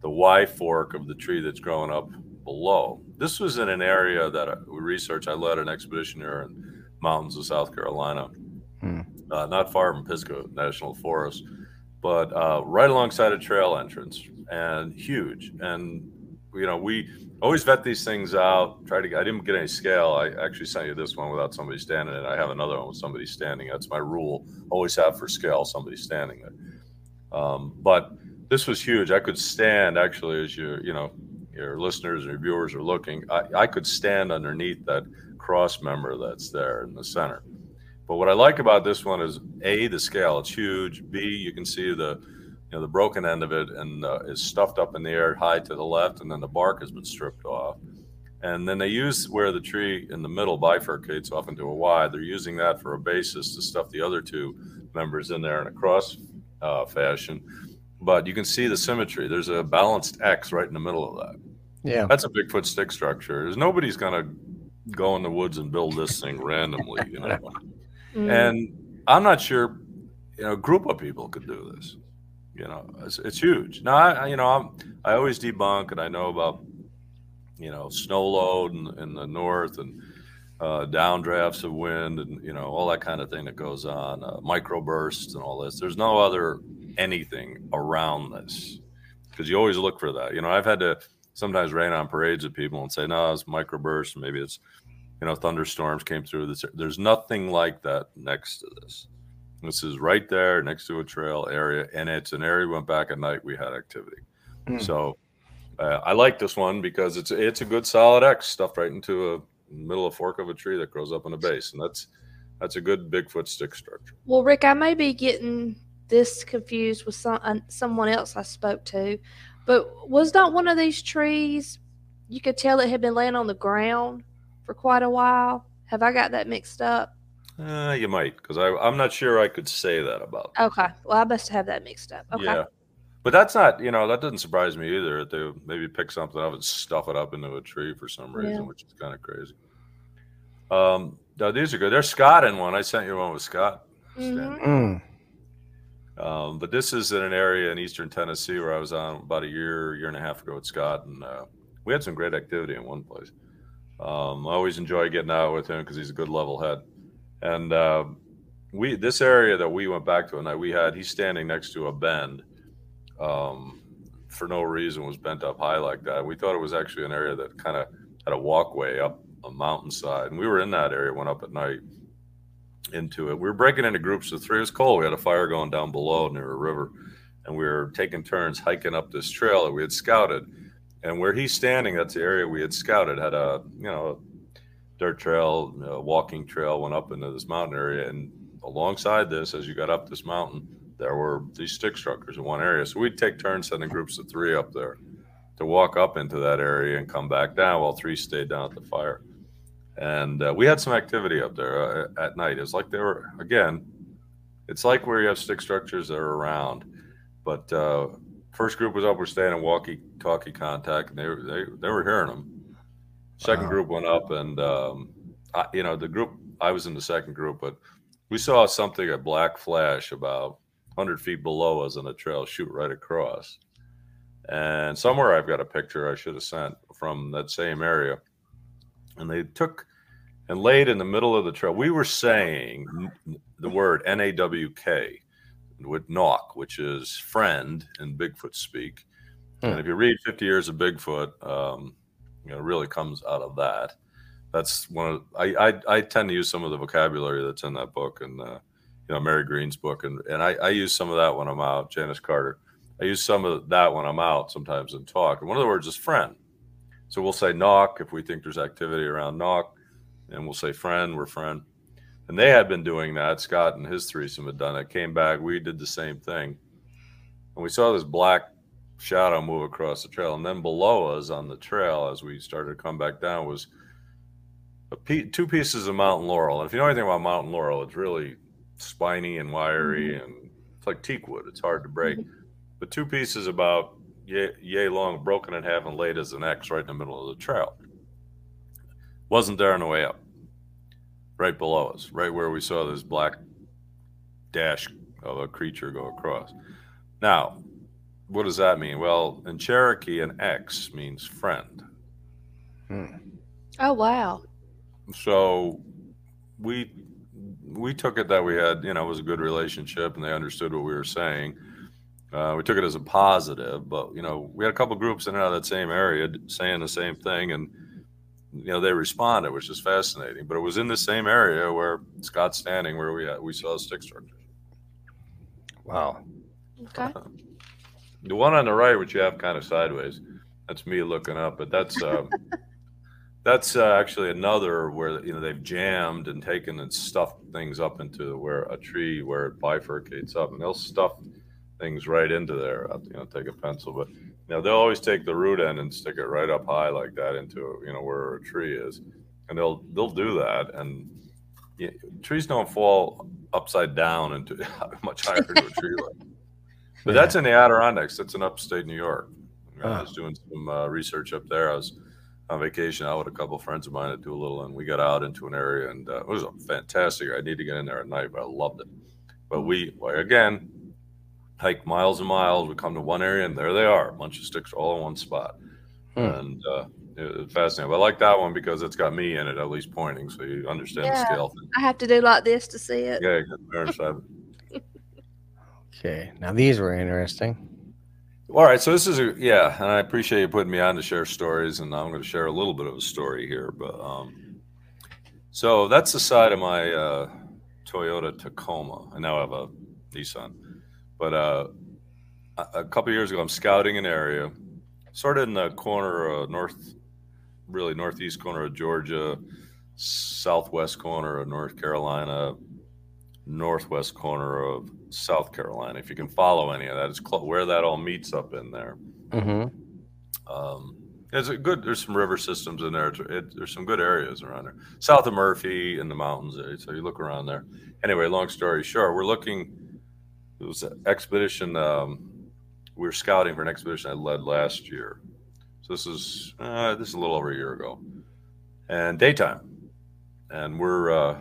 S3: the Y fork of the tree that's growing up below. This was in an area that I, we researched. I led an expedition here in mountains of South Carolina,
S1: Hmm.
S3: uh, not far from Pisgah National Forest but uh, right alongside a trail entrance and huge. And you know, we always vet these things out. Try to. I didn't get any scale. I actually sent you this one without somebody standing in it. I have another one with somebody standing. That's my rule. Always have for scale somebody standing there. Um, but this was huge. I could stand actually as you you know your listeners and your viewers are looking. I, I could stand underneath that cross member that's there in the center. But what I like about this one is a the scale. It's huge. B you can see the you know the broken end of it and uh, is stuffed up in the air high to the left, and then the bark has been stripped off. And then they use where the tree in the middle bifurcates off into a Y. They're using that for a basis to stuff the other two members in there in a cross uh, fashion. But you can see the symmetry. There's a balanced X right in the middle of that.
S1: Yeah.
S3: That's a Bigfoot stick structure. There's nobody's gonna go in the woods and build this thing randomly, you know. [LAUGHS]
S2: Mm.
S3: And I'm not sure, you know, a group of people could do this. You know, it's, it's huge. Now, I, I- you know, I'm, I always debunk, and I know about, you know, snow load in, in the north and uh, downdrafts of wind and you know all that kind of thing that goes on, uh, microbursts and all this. There's no other anything around this because you always look for that. You know, I've had to sometimes rain on parades of people and say, no, it's microburst. Maybe it's you know thunderstorms came through this there's nothing like that next to this this is right there next to a trail area and it's an area we went back at night we had activity
S1: Mm.
S3: so uh, i like this one because it's it's a good solid x stuffed right into a middle of fork of a tree that grows up in a base and that's that's a good bigfoot stick structure
S2: Well, Rick, I may be getting this confused with some uh, someone else I spoke to, but was not one of these trees? You could tell it had been laying on the ground for quite a while. Have I got that mixed up?
S3: uh, you might because i'm not sure i could say that about
S2: Okay, well I must have that mixed up. Okay,
S3: Yeah. But that's not, you know, that doesn't surprise me either. They maybe pick something up and stuff it up into a tree for some reason,
S2: Yeah.
S3: which is kind of crazy. Um, no, these are good. There's Scott in one. I sent you one with Scott.
S2: Mhm.
S3: Um, but this is in an area in eastern Tennessee where I was on about a year, year and a half ago with Scott, and uh, we had some great activity in one place. Um, I always enjoy getting out with him because he's a good level head. And uh, we this area that we went back to at night, we had he's standing next to a bend. Um, for no reason was bent up high like that. We thought it was actually an area that kind of had a walkway up a mountainside, and we were in that area. Went up at night into it. We were breaking into groups of three. It was cold. We had a fire going down below near a river, and we were taking turns hiking up this trail that we had scouted. And where he's standing, that's the area we had scouted. Had a you know dirt trail, a walking trail went up into this mountain area, and alongside this, as you got up this mountain, there were these stick structures in one area. So we'd take turns sending groups of three up there to walk up into that area and come back down while three stayed down at the fire. And uh, we had some activity up there uh, at night. It's like they were again. It's like where you have stick structures that are around, but uh, first group was up. We're staying in walkie-talkie contact, and they were they, they were hearing them. Second
S1: Wow.
S3: group went up, and um, I, you know the group I was in the second group, but we saw something a black flash about 100 feet below us on a trail shoot right across. And somewhere I've got a picture I should have sent from that same area. And they took and laid in the middle of the trail. We were saying the word N A W K with knock, which is friend in Bigfoot speak. And
S1: Hmm.
S3: if you read 50 Years of Bigfoot, um, you know, it really comes out of that. That's one of I, I I tend to use some of the vocabulary that's in that book and uh, you know Mary Green's book and and I, I use some of that when I'm out. Janice Carter, I use some of that when I'm out sometimes in talk. And one of the words is friend. So we'll say knock if we think there's activity around knock, and we'll say friend. We're friend. And they had been doing that. Scott and his threesome had done it. Came back. We did the same thing, and we saw this black shadow move across the trail, and then below us on the trail, as we started to come back down, was pe- two pieces of mountain laurel. And if you know anything about mountain laurel, it's really spiny and wiry, mm-hmm. and it's like teak wood. It's hard to break. Mm-hmm. But two pieces about yay, yay long, broken in half, and laid as an X right in the middle of the trail. Wasn't there on the way up. Right below us, right where we saw this black dash of a creature go across. Now, what does that mean? Well, in Cherokee, an X means friend.
S2: Hmm. Oh wow!
S3: So we we took it that we had, you know, it was a good relationship, and they understood what we were saying. Uh, we took it as a positive, but you know, we had a couple groups in and out of that same area saying the same thing, and you know, they responded, which is fascinating. But it was in the same area where Scott's standing, where we had, we saw stick structures.
S1: Wow.
S2: Okay. [LAUGHS]
S3: The one on the right, which you have kind of sideways, that's me looking up, but that's uh, [LAUGHS] that's uh, actually another where you know they've jammed and taken and stuffed things up into where a tree where it bifurcates up, and they'll stuff things right into there. You know, take a pencil, but know they'll always take the root end and stick it right up high like that into you know where a tree is, and they'll they'll do that, and you trees don't fall upside down into [LAUGHS] much higher to a tree like. [LAUGHS] But yeah. that's in the Adirondacks. That's in upstate New York. I was doing some uh, research up there. I was on vacation out with a couple of friends of mine that do a little, and we got out into an area, and uh, it was a fantastic. I need to get in there at night, but I loved it. But we, again, hike miles and miles. We come to one area, and there they are, a bunch of sticks all in one spot, hmm. and uh, it was fascinating. But I like that one because it's got me in it, at least pointing, so you understand yeah, the scale. Thing.
S2: I have to do like this to see it.
S3: Yeah, [LAUGHS]
S1: Okay, now these were interesting.
S3: All right, so this is a yeah, and I appreciate you putting me on to share stories, and I'm going to share a little bit of a story here. But um, so that's the side of my uh, Toyota Tacoma. I now have a Nissan, but uh, a couple years ago, I'm scouting an area, sort of in the corner of north, really northeast corner of Georgia, southwest corner of North Carolina, northwest corner of South Carolina. If you can follow any of that, it's cl- where that all meets up in there. Mm-hmm. Um, there's a good. There's some river systems in there. It, there's some good areas around there, south of Murphy in the mountains. So you look around there. Anyway, long story short, we're looking. It was an expedition. Um, we were scouting for an expedition I led last year. So this is uh, this is a little over a year ago, and daytime, and we're uh,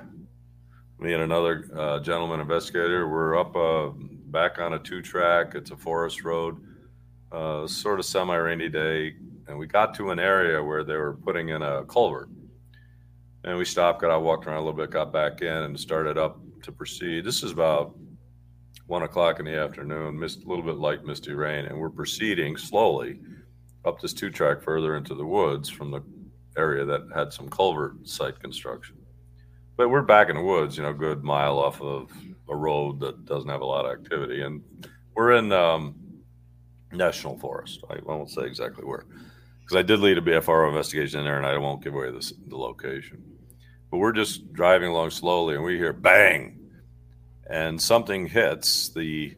S3: me and another uh, gentleman investigator we're up uh, back on a two track it's a forest road uh, sort of semi rainy day. And we got to an area where they were putting in a culvert. And we stopped got out walked around a little bit got back in and started up to proceed. This is about one o'clock in the afternoon mist, a little bit light misty rain and we're proceeding slowly up this two track further into the woods from the area that had some culvert site construction but we're back in the woods, you know, good mile off of a road that doesn't have a lot of activity, and we're in um, national forest. I won't say exactly where, because I did lead a BFRO investigation in there, and I won't give away this, the location. But we're just driving along slowly, and we hear bang, and something hits the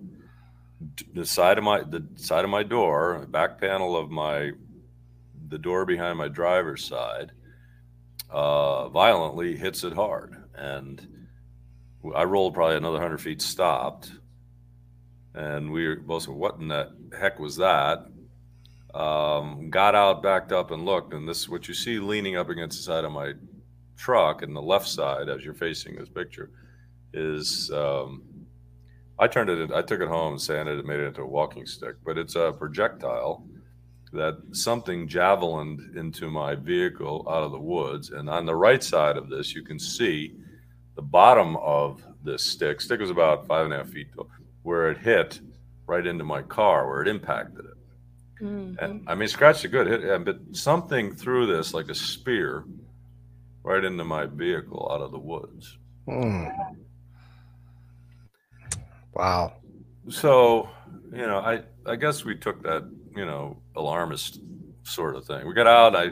S3: the side of my the side of my door, back panel of my the door behind my driver's side uh, violently, hits it hard. And I rolled probably another 100 feet, stopped. And we were both said, What in the heck was that? Um, got out, backed up, and looked. And this, what you see leaning up against the side of my truck and the left side as you're facing this picture is um, I turned it, in, I took it home and sanded it, made it into a walking stick, but it's a projectile that something javelined into my vehicle out of the woods. And on the right side of this, you can see the bottom of this stick. Stick was about five and a half feet tall, where it hit right into my car, where it impacted it. Mm-hmm. And I mean, scratched a good hit, but something threw this like a spear right into my vehicle out of the woods. Mm.
S1: Wow.
S3: So, you know, I I guess we took that you know, alarmist sort of thing. We got out. I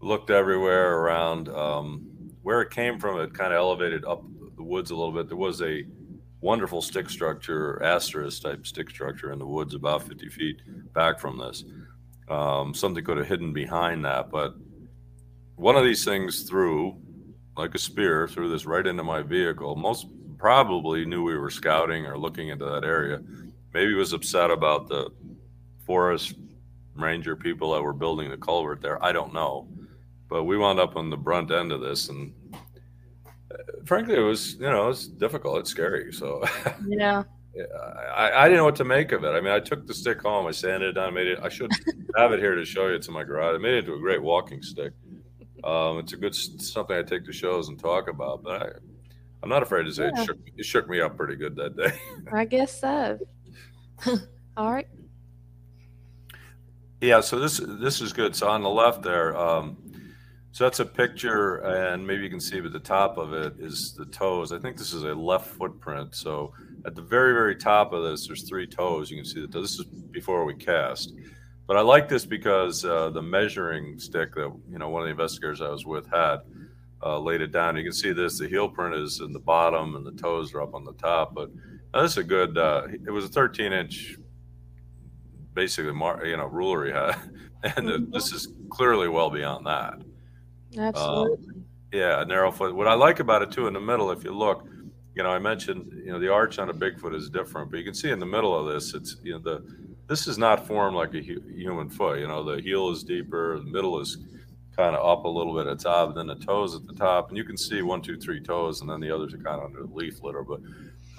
S3: looked everywhere around um, where it came from. It kind of elevated up the woods a little bit. There was a wonderful stick structure, asterisk type stick structure in the woods, about 50 feet back from this. Um, something could have hidden behind that, but one of these things threw like a spear threw this right into my vehicle. Most probably knew we were scouting or looking into that area. Maybe was upset about the forest ranger people that were building the culvert there. I don't know, but we wound up on the brunt end of this, and uh, frankly, it was you know it's difficult. It's scary. So [LAUGHS]
S2: yeah.
S3: I, I didn't know what to make of it. I mean, I took the stick home, I sanded it down, made it. I should have it here to show you. It's in my garage. I made it into a great walking stick. Um, it's a good something I take to shows and talk about. But I, I'm not afraid to say yeah. it, shook, it shook me up pretty good that day. [LAUGHS]
S2: I guess so. [LAUGHS] All right.
S3: Yeah, so this this is good. So on the left there, um, so that's a picture, and maybe you can see at the top of it is the toes. I think this is a left footprint. So at the very very top of this, there's three toes. You can see that this is before we cast. But I like this because uh, the measuring stick that you know one of the investigators I was with had uh, laid it down. You can see this. The heel print is in the bottom, and the toes are up on the top. But this is a good. Uh, it was a 13 inch basically mar- you know ruler he had [LAUGHS] and mm-hmm. this is clearly well beyond that
S2: absolutely um,
S3: yeah narrow foot what i like about it too in the middle if you look you know i mentioned you know the arch on a bigfoot is different but you can see in the middle of this it's you know the this is not formed like a hu- human foot you know the heel is deeper the middle is kind of up a little bit at the top and then the toes at the top and you can see one two three toes and then the others are kind of under the leaf litter but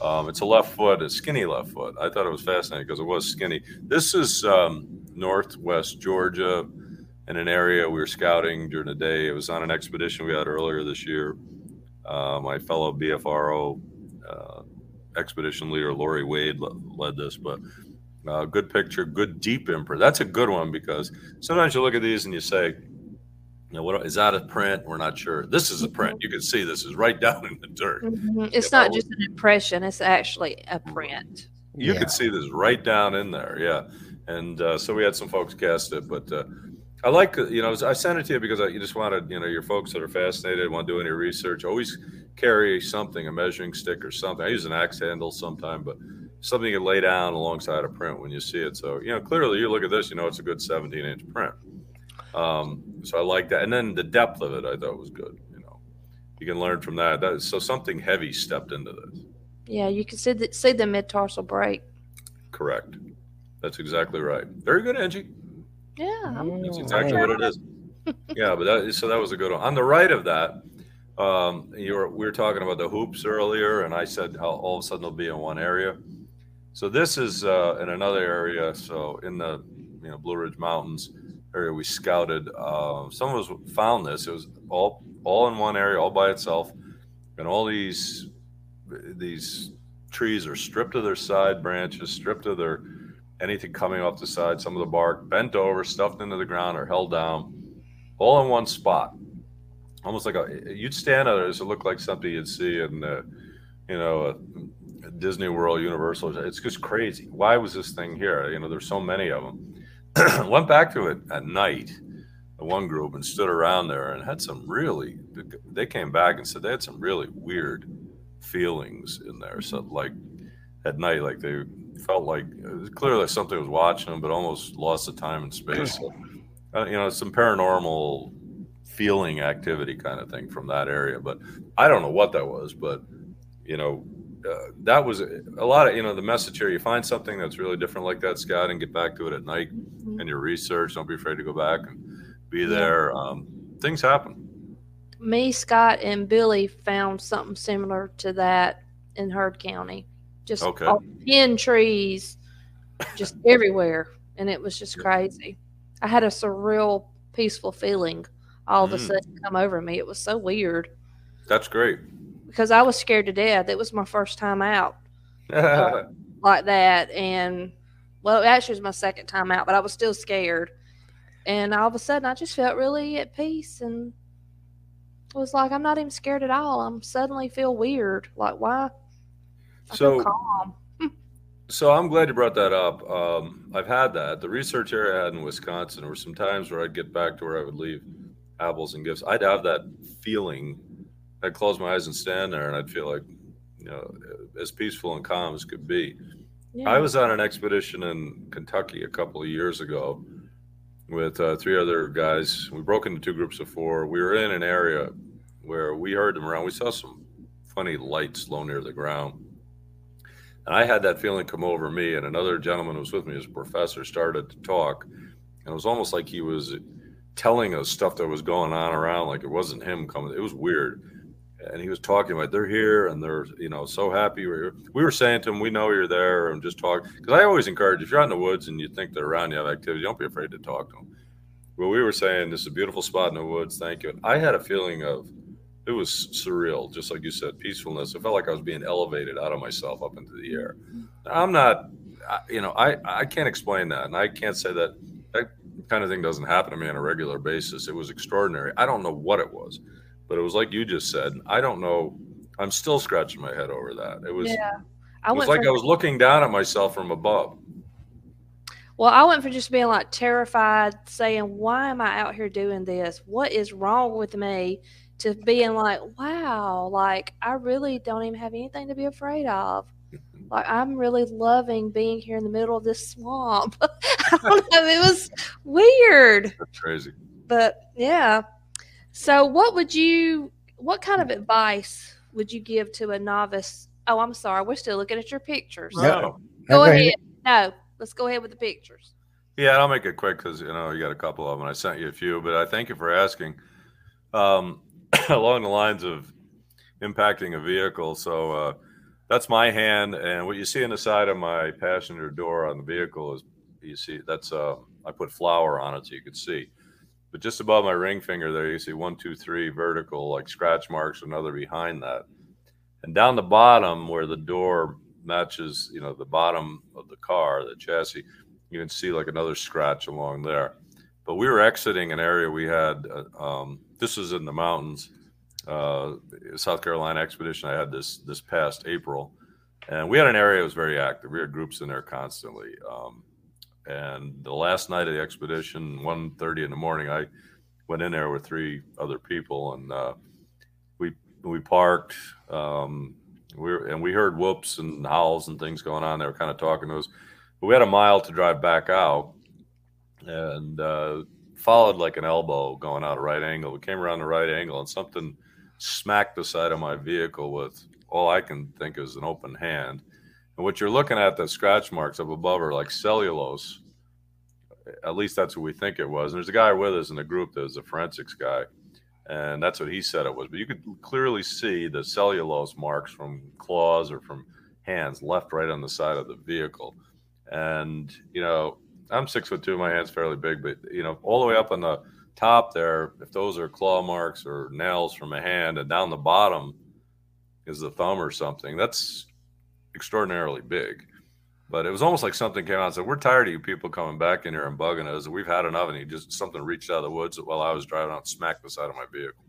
S3: um, it's a left foot, a skinny left foot. I thought it was fascinating because it was skinny. This is um, northwest Georgia in an area we were scouting during the day. It was on an expedition we had earlier this year. Uh, my fellow BFRO uh, expedition leader, Lori Wade, led this, but uh, good picture, good deep imprint. That's a good one because sometimes you look at these and you say, you know, what is that a print? We're not sure. This is a print. Mm-hmm. You can see this is right [LAUGHS] down in the dirt.
S2: Mm-hmm. It's not just an impression; it's actually a print.
S3: You yeah. can see this right down in there. Yeah, and uh, so we had some folks cast it, but uh, I like you know I sent it to you because I, you just wanted you know your folks that are fascinated want to do any research always carry something a measuring stick or something. I use an axe handle sometime, but something you lay down alongside a print when you see it. So you know clearly you look at this, you know it's a good 17 inch print. Um, so I like that. And then the depth of it, I thought was good. You know, you can learn from that. that so something heavy stepped into this.
S2: Yeah, you can see the, see the mid tarsal break.
S3: Correct. That's exactly right. Very good, Angie.
S2: Yeah,
S3: that's exactly what it is. [LAUGHS] yeah, but that so that was a good one. On the right of that, um, you were we were talking about the hoops earlier, and I said how all of a sudden they'll be in one area. So this is uh, in another area. So in the you know Blue Ridge Mountains, area we scouted. Uh, some of us found this. It was all all in one area, all by itself, and all these these trees are stripped of their side branches, stripped of their anything coming off the side. Some of the bark bent over, stuffed into the ground, or held down, all in one spot. Almost like a you'd stand there, it looked like something you'd see in, you know, Disney World, Universal. It's just crazy. Why was this thing here? You know, there's so many of them [CLEARS THROAT] went back to it at night, the one group, and stood around there and had some really. They came back and said they had some really weird feelings in there. So like at night, like they felt like clearly something was watching them, but almost lost the time and space. So, uh, you know, some paranormal feeling activity kind of thing from that area. But I don't know what that was, but you know, uh, that was a lot of you know the message here. You find something that's really different like that, Scott, and get back to it at night mm-hmm. and your research. Don't be afraid to go back and be there. Um, things happen.
S2: Me, Scott, and Billy found something similar to that in Heard County. Just okay. pin trees, just [LAUGHS] everywhere, and it was just crazy. I had a surreal, peaceful feeling all of a mm. sudden come over me. It was so weird.
S3: That's great
S2: because I was scared to death. It was my first time out uh, [LAUGHS] like that, and well, actually, it was my second time out, but I was still scared. And all of a sudden, I just felt really at peace, and it was like I'm not even scared at all. I'm suddenly feel weird. Like why?
S3: I so calm. so I'm glad you brought that up. Um, I've had that. The research area I had in Wisconsin, there were some times where I'd get back to where I would leave apples and gifts. I'd have that feeling I'd close my eyes and stand there, and I'd feel like, you know, as peaceful and calm as could be.
S2: Yeah.
S3: I was on an expedition in Kentucky a couple of years ago with uh, three other guys. We broke into two groups of four. We were in an area where we heard them around. We saw some funny lights low near the ground. And I had that feeling come over me, and another gentleman who was with me, as a professor, started to talk. And it was almost like he was telling us stuff that was going on around, like it wasn't him coming. It was weird and he was talking about they're here and they're you know so happy we're here. we were saying to him we know you're there and just talk. Because i always encourage if you're out in the woods and you think they're around you have activity don't be afraid to talk to them well we were saying this is a beautiful spot in the woods thank you. And i had a feeling of it was surreal just like you said peacefulness. It felt like i was being elevated out of myself up into the air. I'm not you know i i can't explain that and i can't say that that kind of thing doesn't happen to me on a regular basis. It was extraordinary. I don't know what it was but it was like you just said. I don't know. I'm still scratching my head over that. It was.
S2: Yeah. I
S3: it was like
S2: from,
S3: I was looking down at myself from above.
S2: well, I went from just being like terrified, saying, "Why am I out here doing this? What is wrong with me?" to being like, "Wow, like I really don't even have anything to be afraid of." [LAUGHS] Like I'm really loving being here in the middle of this swamp. [LAUGHS] I don't know. It was weird,
S3: That's crazy.
S2: but yeah. So, what would you? What kind of advice would you give to a novice? Oh, I'm sorry. We're still looking at your pictures.
S3: No.
S2: Go
S1: go
S2: ahead.
S1: ahead.
S2: No, let's go ahead with the pictures.
S3: Yeah, I'll make it quick because you know you got a couple of them. I sent you a few, but I thank you for asking. Um, [COUGHS] along the lines of impacting a vehicle, so uh, that's my hand, and what you see on the side of my passenger door on the vehicle is you see that's uh, I put flour on it so you could see. But just above my ring finger there, you see one, two, three vertical like scratch marks, another behind that, and down the bottom where the door matches, you know, the bottom of the car, the chassis you can see like another scratch along there. But we were exiting an area we had. Uh, um, this was in the mountains, uh, South Carolina expedition. I had this this past April, and we had an area that was very active. We had groups in there constantly. Um, and the last night of the expedition, 1.30 in the morning, I went in there with three other people, and uh, we we parked. Um, we and we heard whoops and howls and things going on. They were kind of talking to us. But we had a mile to drive back out and uh, followed like an elbow going out a right angle. We came around the right angle and something smacked the side of my vehicle with all I can think is an open hand. And what you're looking at, the scratch marks up above are like cellulose. At least that's what we think it was. And there's a guy with us in the group that was a forensics guy. And that's what he said it was. But you could clearly see the cellulose marks from claws or from hands left right on the side of the vehicle. And, you know, I'm six foot two, my hand's fairly big, but, you know, all the way up on the top there, if those are claw marks or nails from a hand, and down the bottom is the thumb or something, that's extraordinarily big. But it was almost like something came out and said, We're tired of you people coming back in here and bugging us. We've had enough. And he just something reached out of the woods while I was driving out and smacked the side of my vehicle.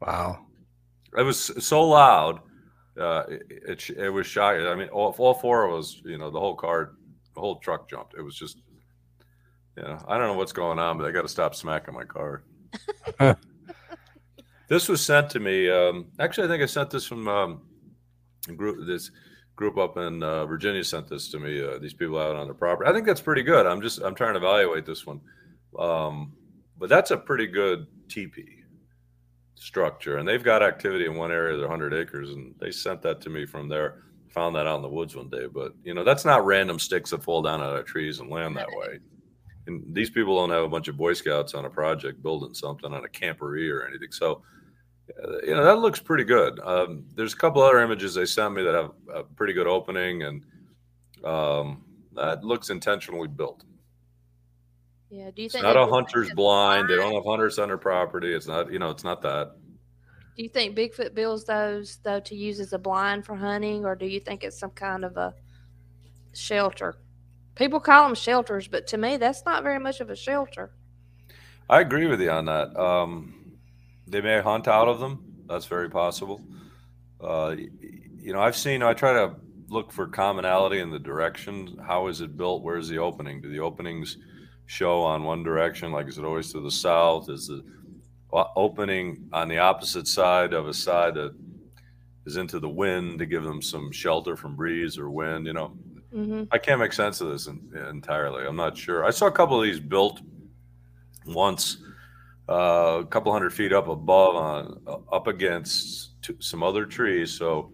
S1: Wow.
S3: It was so loud. Uh, it, it, it was shocking. I mean, all, all four of us, you know, the whole car, the whole truck jumped. It was just, you know, I don't know what's going on, but I got to stop smacking my car. [LAUGHS] this was sent to me. Um, actually, I think I sent this from um, a group. This group up in uh, Virginia sent this to me. Uh, these people out on the property. I think that's pretty good. I'm just I'm trying to evaluate this one, um, but that's a pretty good teepee structure, and they've got activity in one area. They're 100 acres, and they sent that to me from there. Found that out in the woods one day, but you know that's not random sticks that fall down out of trees and land that way. And these people don't have a bunch of Boy Scouts on a project building something on a camporee or anything. So you know that looks pretty good. Um, there's a couple other images they sent me that have a pretty good opening, and um, that looks intentionally built.
S2: Yeah. Do you
S3: It's
S2: think
S3: not a hunter's
S2: it
S3: blind. They don't have hunters on their property. It's not, you know, it's not that.
S2: Do you think Bigfoot builds those though to use as a blind for hunting, or do you think it's some kind of a shelter? People call them shelters, but to me, that's not very much of a shelter.
S3: I agree with you on that. Um, they may hunt out of them. That's very possible. Uh, you know, I've seen. I try to look for commonality in the direction. How is it built? Where's the opening? Do the openings show on one direction? Like, is it always to the south? Is the opening on the opposite side of a side that is into the wind to give them some shelter from breeze or wind. You know,
S2: hmm
S3: I can't make sense of this in, entirely. I'm not sure. I saw a couple of these built once, uh, a couple hundred feet up above on up against t- some other trees. So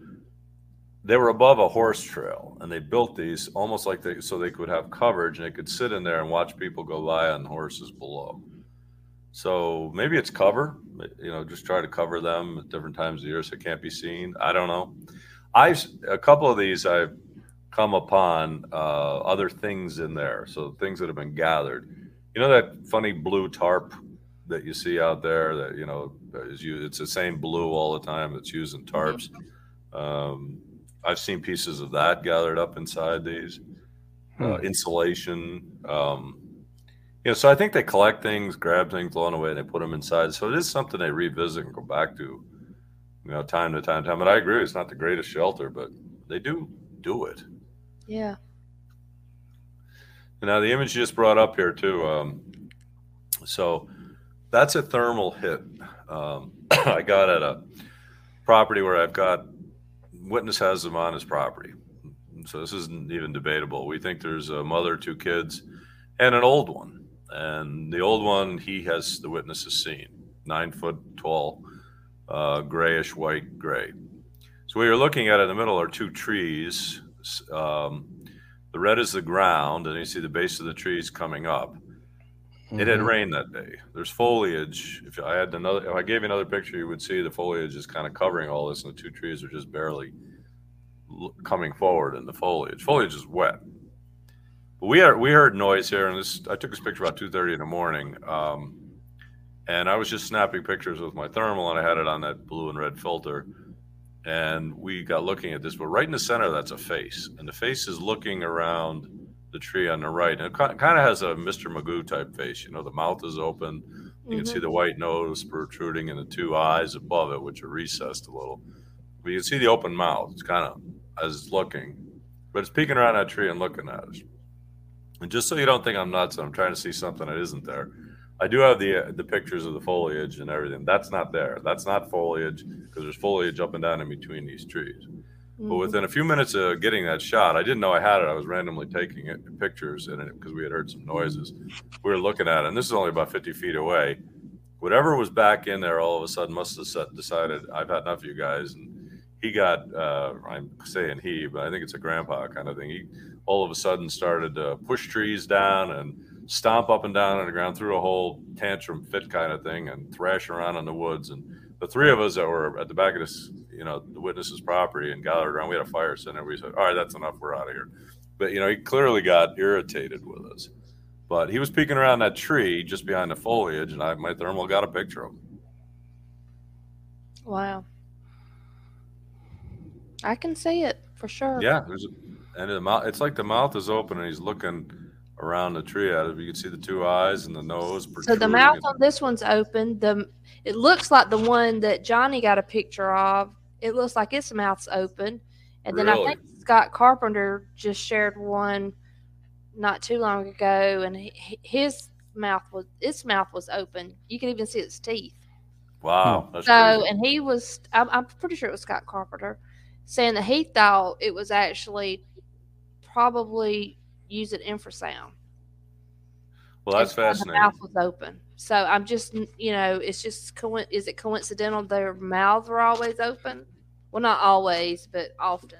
S3: they were above a horse trail, and they built these almost like they so they could have coverage and they could sit in there and watch people go by on horses below. So maybe it's cover, you know, just try to cover them at different times of year so it can't be seen. I don't know. I've a couple of these I've come upon uh, other things in there, so things that have been gathered. You know that funny blue tarp that you see out there that you know is used, it's the same blue all the time that's used in tarps. Um, I've seen pieces of that gathered up inside these uh,
S1: Hmm.
S3: insulation. Um, you know, so I think they collect things, grab things along the way, and they put them inside. So it is something they revisit and go back to, you know, time to time to time. But I agree, it's not the greatest shelter, but they do do it.
S2: Yeah.
S3: Now the image you just brought up here too. Um, so that's a thermal hit. Um, [COUGHS] I got at a property where I've got witness has them on his property. So this isn't even debatable. We think there's a mother, two kids, and an old one. And the old one, he has the witness has seen nine foot tall, uh, grayish white gray. So what you're looking at in the middle are two trees. Um, the red is the ground, and you see the base of the trees coming up. It had rained that day. There's foliage. If I had another, if I gave you another picture, you would see the foliage is kind of covering all this, and the two trees are just barely coming forward in the foliage. Foliage is wet. But we are we heard noise here, and this I took this picture about two thirty in the morning, um, and I was just snapping pictures with my thermal, and I had it on that blue and red filter, and we got looking at this. But right in the center, that's a face, and the face is looking around the tree on the right, and it kind of has a Mr. Magoo type face. You know, the mouth is open. You can
S2: Mhm.
S3: see the white nose protruding and the two eyes above it, which are recessed a little. But you can see the open mouth. It's kind of as it's looking, but it's peeking around that tree and looking at us. And just so you don't think I'm nuts, I'm trying to see something that isn't there. I do have the uh, the pictures of the foliage and everything. That's not there. That's not foliage because there's foliage up and down in between these trees. But
S2: Mhm.
S3: within a few minutes of getting that shot, I didn't know I had it. I was randomly taking it, pictures in it because we had heard some noises. We were looking at it, and this is only about 50 feet away. Whatever was back in there all of a sudden must have set, decided, I've had enough of you guys. And he got, uh, I'm saying he, but I think it's a grandpa kind of thing. He all of a sudden started to push trees down and stomp up and down on the ground, threw a whole tantrum fit kind of thing, and thrash around in the woods. And the three of us that were at the back of this, you know, the witness's property and gathered around, we had a fire center. We said, all right, that's enough. We're out of here. But, you know, he clearly got irritated with us. But he was peeking around that tree just behind the foliage, and I, my thermal got a picture of him.
S2: Wow. I can see it for sure.
S3: Yeah, there's a, and the mouth. It's like the mouth is open, and he's looking around the tree at it. You can see the two eyes and the nose.
S2: So the mouth on this one's open. The it looks like the one that Johnny got a picture of. It looks like its mouth's open, and then I
S3: Really?
S2: think Scott Carpenter just shared one not too long ago, and he, he- his mouth was its mouth was open. You can even see its teeth.
S3: Wow, hmm. that's
S2: So,
S3: crazy.
S2: and he was, I'm, I'm pretty sure it was Scott Carpenter, saying that he thought it was actually probably using infrasound.
S3: Well, that's fascinating.
S2: The mouth was open. So I'm just, you know, it's just, coin- is it coincidental their mouths are always open? Well, not always, but often.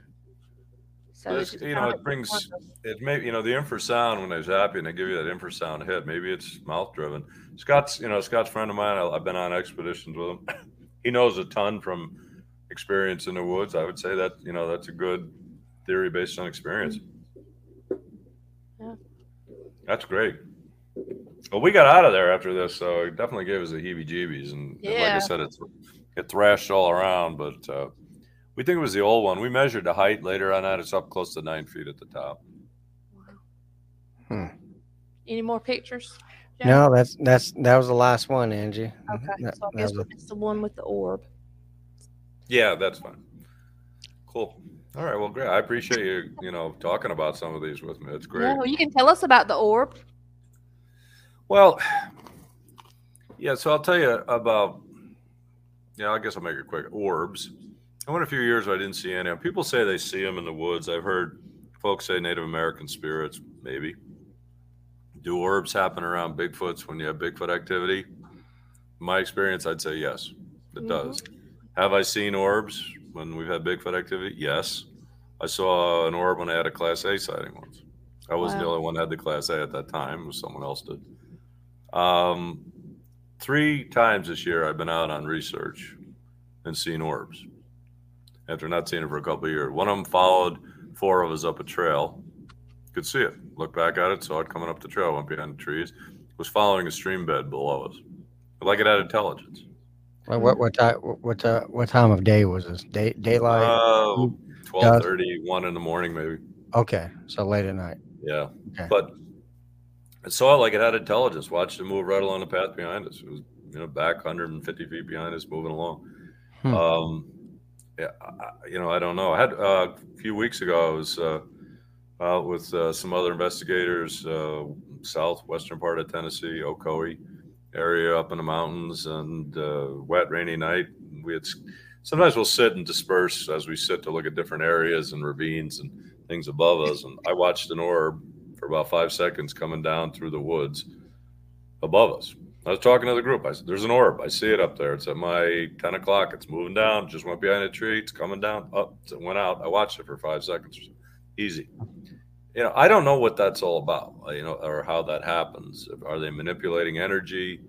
S2: So
S3: But
S2: it's
S3: it's-
S2: just
S3: you know, it brings
S2: wonderful.
S3: it may you know the infrasound when they're zapping, and they give you that infrasound hit. Maybe it's mouth driven. Scott's you know Scott's friend of mine. I, I've been on expeditions with him. [LAUGHS] he knows a ton from experience in the woods. I would say that you know that's a good theory based on experience.
S2: Yeah.
S3: That's great. Well, we got out of there after this, so it definitely gave us the heebie-jeebies, and, and like I said, it it thrashed all around. But uh, we think it was the old one. We measured the height later on that. It's up close to nine feet at the top.
S2: Any more pictures? Jack?
S1: No, that's that's that was the last one, Angie.
S2: Okay.
S1: That-
S2: so I
S1: that
S2: guess
S1: was a-
S2: the one with the orb.
S3: Yeah, that's fine. Cool. All right. Well, great. I appreciate you, you know, talking about some of these with me. It's great.
S2: Yeah, well, you can tell us about the orb.
S3: Well, yeah. So I'll tell you about. Yeah, I guess I'll make it quick. Orbs. I went a few years where I didn't see any. People say they see them in the woods. I've heard folks say Native American spirits, maybe. Do orbs happen around Bigfoots when you have Bigfoot activity? In my experience, I'd say yes, it
S2: Mhm.
S3: does. Have I seen orbs when we've had Bigfoot activity? Yes. I saw an orb when I had a Class A sighting once. I wasn't the only one that had the Class A at that time. It was someone else did. Um, three times this year, I've been out on research and seen orbs after not seeing it for a couple of years. One of them followed four of us up a trail. Could see it. Looked back at it, saw it coming up the trail, went behind the trees. Was following a stream bed below us, like it had intelligence.
S1: What what what time what uh, what time of day was this? Day daylight.
S3: Uh, 12:30, 1 in the morning, maybe.
S1: okay, so late at night.
S3: Yeah,
S1: Okay.
S3: but I saw it like it had intelligence. Watched it move right along the path behind us. It was you know back 150 feet behind us, moving along.
S1: Hmm.
S3: Um, yeah, I, I- you know I don't know. I had uh, a few weeks ago. I was uh, out with uh, some other investigators, uh, southwestern part of Tennessee, Ocoee area, up in the mountains, and uh, wet, rainy night. We had sometimes we'll sit and disperse as we sit to look at different areas and ravines and things above us. And I watched an orb for about five seconds coming down through the woods above us. I was talking to the group. I said, There's an orb. I see it up there. It's at my 10 o'clock. It's moving down. Just went behind a tree. It's coming down. Up. it went out. I watched it for five seconds. Easy. You know, I don't know what that's all about, you know, or how that happens. Are they manipulating energy?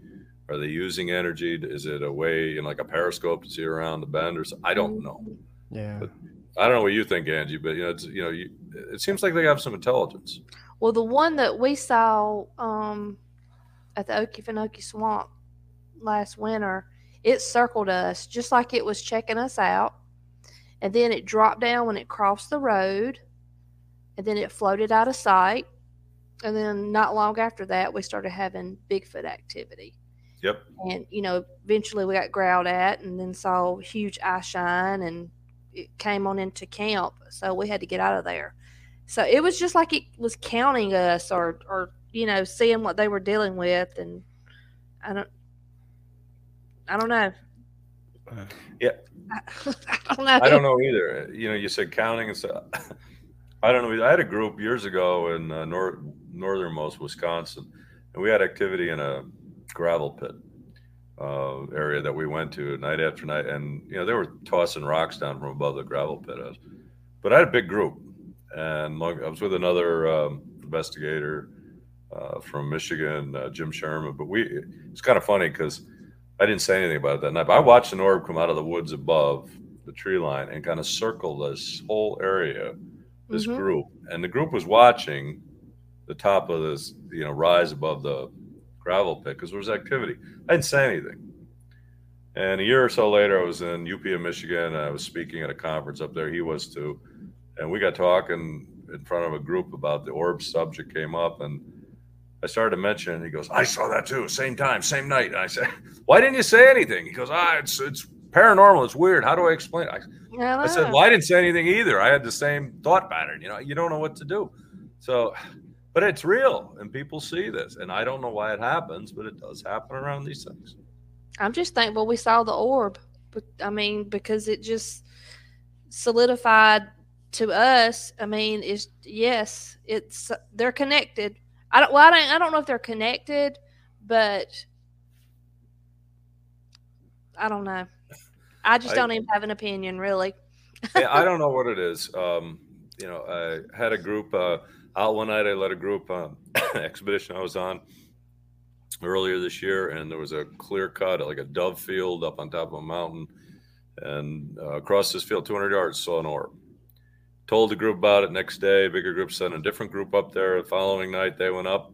S3: Are they using energy? Is it a way, you know, like a periscope to see around the bend or so? I don't know.
S1: Yeah.
S3: But- I don't know what you think, Angie, but you know, it's you know, you, it seems like they have some intelligence.
S2: Well, the one that we saw um, at the Okefenokee Swamp last winter, it circled us just like it was checking us out. And then it dropped down when it crossed the road. And then it floated out of sight. And then not long after that, we started having Bigfoot activity.
S3: Yep.
S2: And, you know, eventually we got growled at and then saw huge eye shine and it came on into camp. So we had to get out of there. So it was just like it was counting us or, or, you know, seeing what they were dealing with. And I don't, I don't know.
S3: Yeah.
S2: I, [LAUGHS] I don't know.
S3: I don't know either. You know, you said counting and stuff. [LAUGHS] I don't know. I had a group years ago in uh, nor- northernmost Wisconsin, and we had activity in a gravel pit uh, area that we went to night after night, and you know they were tossing rocks down from above the gravel pit. Was- But I had a big group, and I was with another um, investigator uh, from Michigan, uh, Jim Sherman. But we it's kind of funny because I didn't say anything about it that night. But I watched an orb come out of the woods above the tree line and kind of circle this whole area, this
S2: Mhm.
S3: group, and the group was watching the top of this, you know, rise above the gravel pit because there was activity. I didn't say anything. And a year or so later, I was in UP of Michigan. And I was speaking at a conference up there. He was too, and we got talking in front of a group about the orb subject came up, and I started to mention. he goes, "I saw that too, same time, same night." And I said, [LAUGHS] "Why didn't you say anything?" He goes, "Ah, it's it's paranormal. It's weird. How do I explain?" it? I, I said. "Well, I didn't say anything either. I had the same thought pattern. You know, you don't know what to do. So, but it's real, and people see this, and I don't know why it happens, but it does happen around these things.
S2: I'm just thankful we saw the orb. But I mean, because it just solidified to us. I mean, it's yes, it's they're connected. I don't. Well, I don't. I don't know if they're connected, but I don't know. I just
S3: I-
S2: don't even have an opinion, really.
S3: yeah, I [LAUGHS] don't know what it is. Um, you know, I had a group uh, out one night. I led a group um, [COUGHS] expedition I was on earlier this year, and there was a clear cut, like a dove field up on top of a mountain, and uh, across this field, 200 yards, saw an orb. Told the group about it. Next day, bigger group sent a different group up there. The following night, they went up,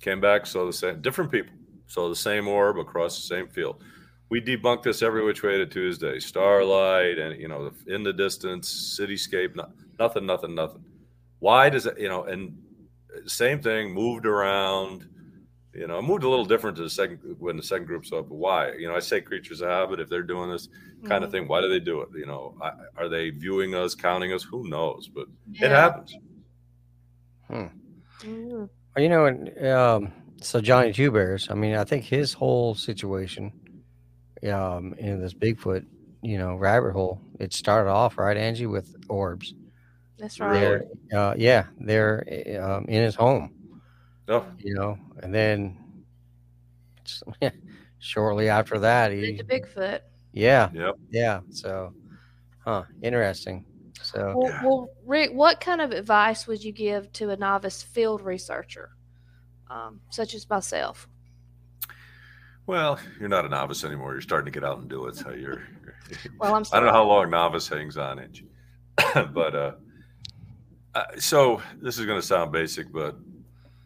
S3: came back, saw the same, different people, saw the same orb across the same field we debunk this every which way to Tuesday. Starlight and you know, in the distance, cityscape, no, nothing, nothing, nothing. Why does it, you know, and same thing, moved around, you know, moved a little different to the second when the second group's up. But why? You know, I say creatures of habit. If they're doing this kind of
S2: Mhm.
S3: thing, why do they do it? You know, I, are they viewing us, counting us? Who knows? But it happens.
S2: Mhm.
S1: Well, you know, and, um, so Johnny Two Bears. I mean, I think his whole situation, um, in this Bigfoot you know rabbit hole. It started off right, Angie, with orbs.
S2: That's
S1: They're,
S2: right.
S1: uh, yeah, they're eh, um, in his home.
S3: Oh,
S1: You know, and then [LAUGHS] shortly after that, he
S2: Into Bigfoot.
S1: yeah
S3: yep.
S1: yeah. So, huh, interesting. So
S2: Well, well, Rick, what kind of advice would you give to a novice field researcher, um, such as myself?
S3: Well, you're not a novice anymore. You're starting to get out and do it. So you're.
S2: Well, I'm
S3: I don't know how long novice hangs on it, [COUGHS] but uh, uh, so this is going to sound basic, but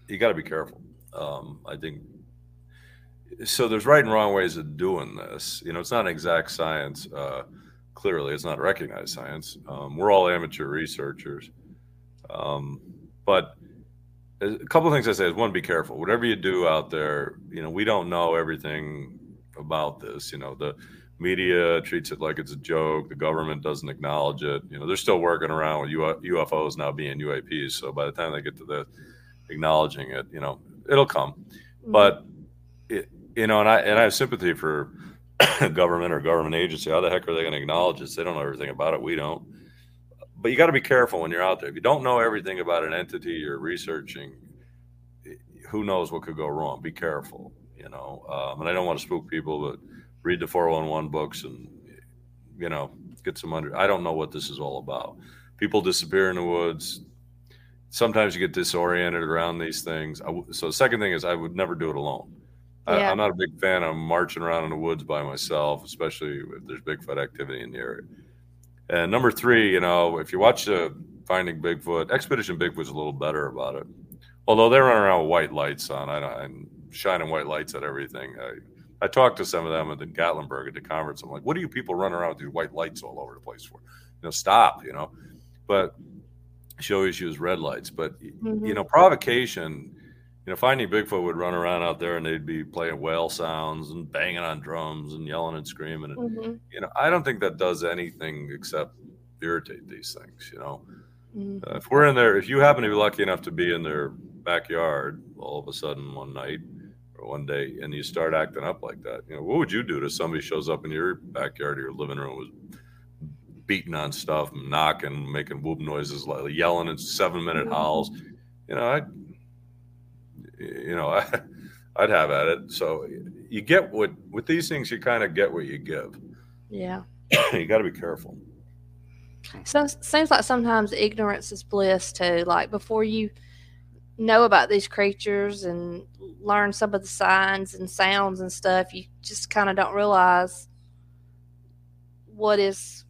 S3: you got to be careful. Um, I think so. There's right and wrong ways of doing this. You know, it's not an exact science. Uh, clearly, it's not recognized science. Um, we're all amateur researchers, um, but a couple of things I say is one, be careful. Whatever you do out there, you know, we don't know everything about this. You know, the media treats it like it's a joke. The government doesn't acknowledge it. You know, they're still working around with UFOs now being UAPs. So by the time they get to the acknowledging it, you know, it'll come.
S2: Mhm.
S3: But it, you know, and I and I have sympathy for [COUGHS] government or government agency. How the heck are they going to acknowledge this? They don't know everything about it. We don't. But you got to be careful when you're out there. If you don't know everything about an entity you're researching, who knows what could go wrong? Be careful. You know, um, and I don't want to spook people, but read the 411 books and you know get some under. I don't know what this is all about. People disappear in the woods. Sometimes you get disoriented around these things. I w so the second thing is I would never do it alone. I,
S2: Yeah.
S3: I'm not a big fan of marching around in the woods by myself, especially if there's Bigfoot activity in the area. And number three, you know, if you watch the Finding Bigfoot, Expedition Bigfoot's a little better about it. Although they're running around with white lights on, I don't, shining white lights at everything. I, I talked to some of them at the Gatlinburg at the conference. I'm like, what do you people running around with these white lights all over the place for? You know, stop, you know. But she always used red lights. But
S2: Mhm.
S3: you know, provocation. You know, finding Bigfoot would run around out there and they'd be playing whale sounds and banging on drums and yelling and screaming. And
S2: Mhm.
S3: you know, I don't think that does anything except irritate these things. You know,
S2: Mhm.
S3: uh, if we're in there, if you happen to be lucky enough to be in their backyard all of a sudden one night or one day and you start acting up like that, you know, what would you do to somebody shows up in your backyard or your living room was beating on stuff, knocking, making whoop noises, like yelling in seven minute howls? You know, I, you know, I, [LAUGHS] I'd have at it. So you get what with these things, you kind of get what you give.
S2: Yeah. [CLEARS THROAT]
S3: you got to be careful.
S2: So seems like sometimes ignorance is bliss too. Like before you know about these creatures and learn some of the signs and sounds and stuff, you just kind of don't realize what is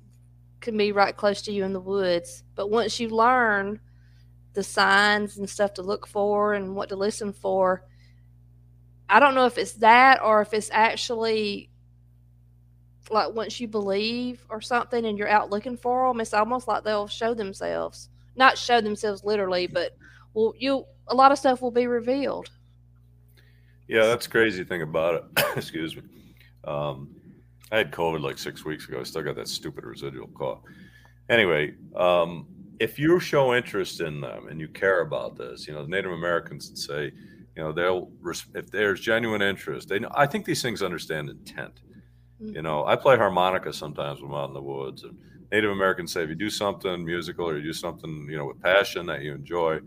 S2: can be right close to you in the woods. But once you learn the signs and stuff to look for and what to listen for, I don't know if it's that or if it's actually like once you believe or something and you're out looking for them, it's almost like they'll show themselves. Not show themselves literally, but well, you a lot of stuff will be revealed.
S3: Yeah, that's crazy thing about it. [COUGHS] Excuse me. Um, I had COVID like six weeks ago. I still got that stupid residual cough. Anyway, um, if you show interest in them and you care about this, you know, the Native Americans would say, you know, they'll if there's genuine interest. They know. I think these things understand intent. Mm. You know, I play harmonica sometimes when I'm out in the woods, and Native Americans say if you do something musical or you do something, you know, with passion that you enjoy,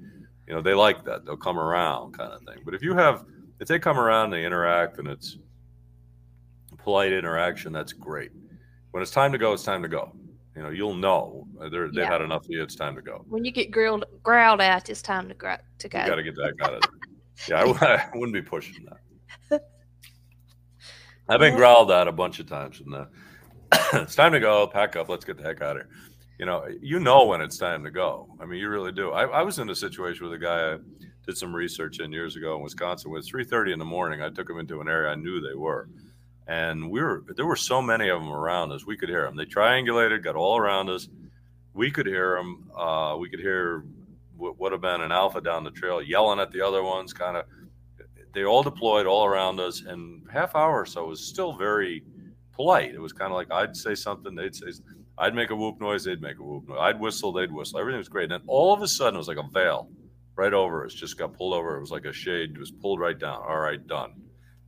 S3: you know, they like that. They'll come around, kind of thing. But if you have, if they come around, and they interact, and it's polite interaction, that's great. When it's time to go, it's time to go. You know, you'll know they're, they've
S2: Yeah.
S3: had enough of you. It's time to go.
S2: When you get grilled growled at, it's time to gra- to go.
S3: You got to get that out of there. Yeah, I, w- [LAUGHS] I wouldn't be pushing that. [LAUGHS] I've been growled at a bunch of times, and uh, [COUGHS] it's time to go. Pack up. Let's get the heck out of here. You know, you know when it's time to go. I mean, you really do. I, I was in a situation with a guy I did some research in years ago in Wisconsin. It was three thirty in the morning. I took him into an area I knew they were, and we were there were so many of them around us. We could hear them. They triangulated, got all around us. We could hear them. Uh, we could hear what would have been an alpha down the trail yelling at the other ones, kind of they all deployed all around us and half hour or so was still very polite it was kind of like i'd say something they'd say i'd make a whoop noise they'd make a whoop noise i'd whistle they'd whistle everything was great and then all of a sudden it was like a veil right over us just got pulled over it was like a shade was pulled right down all right done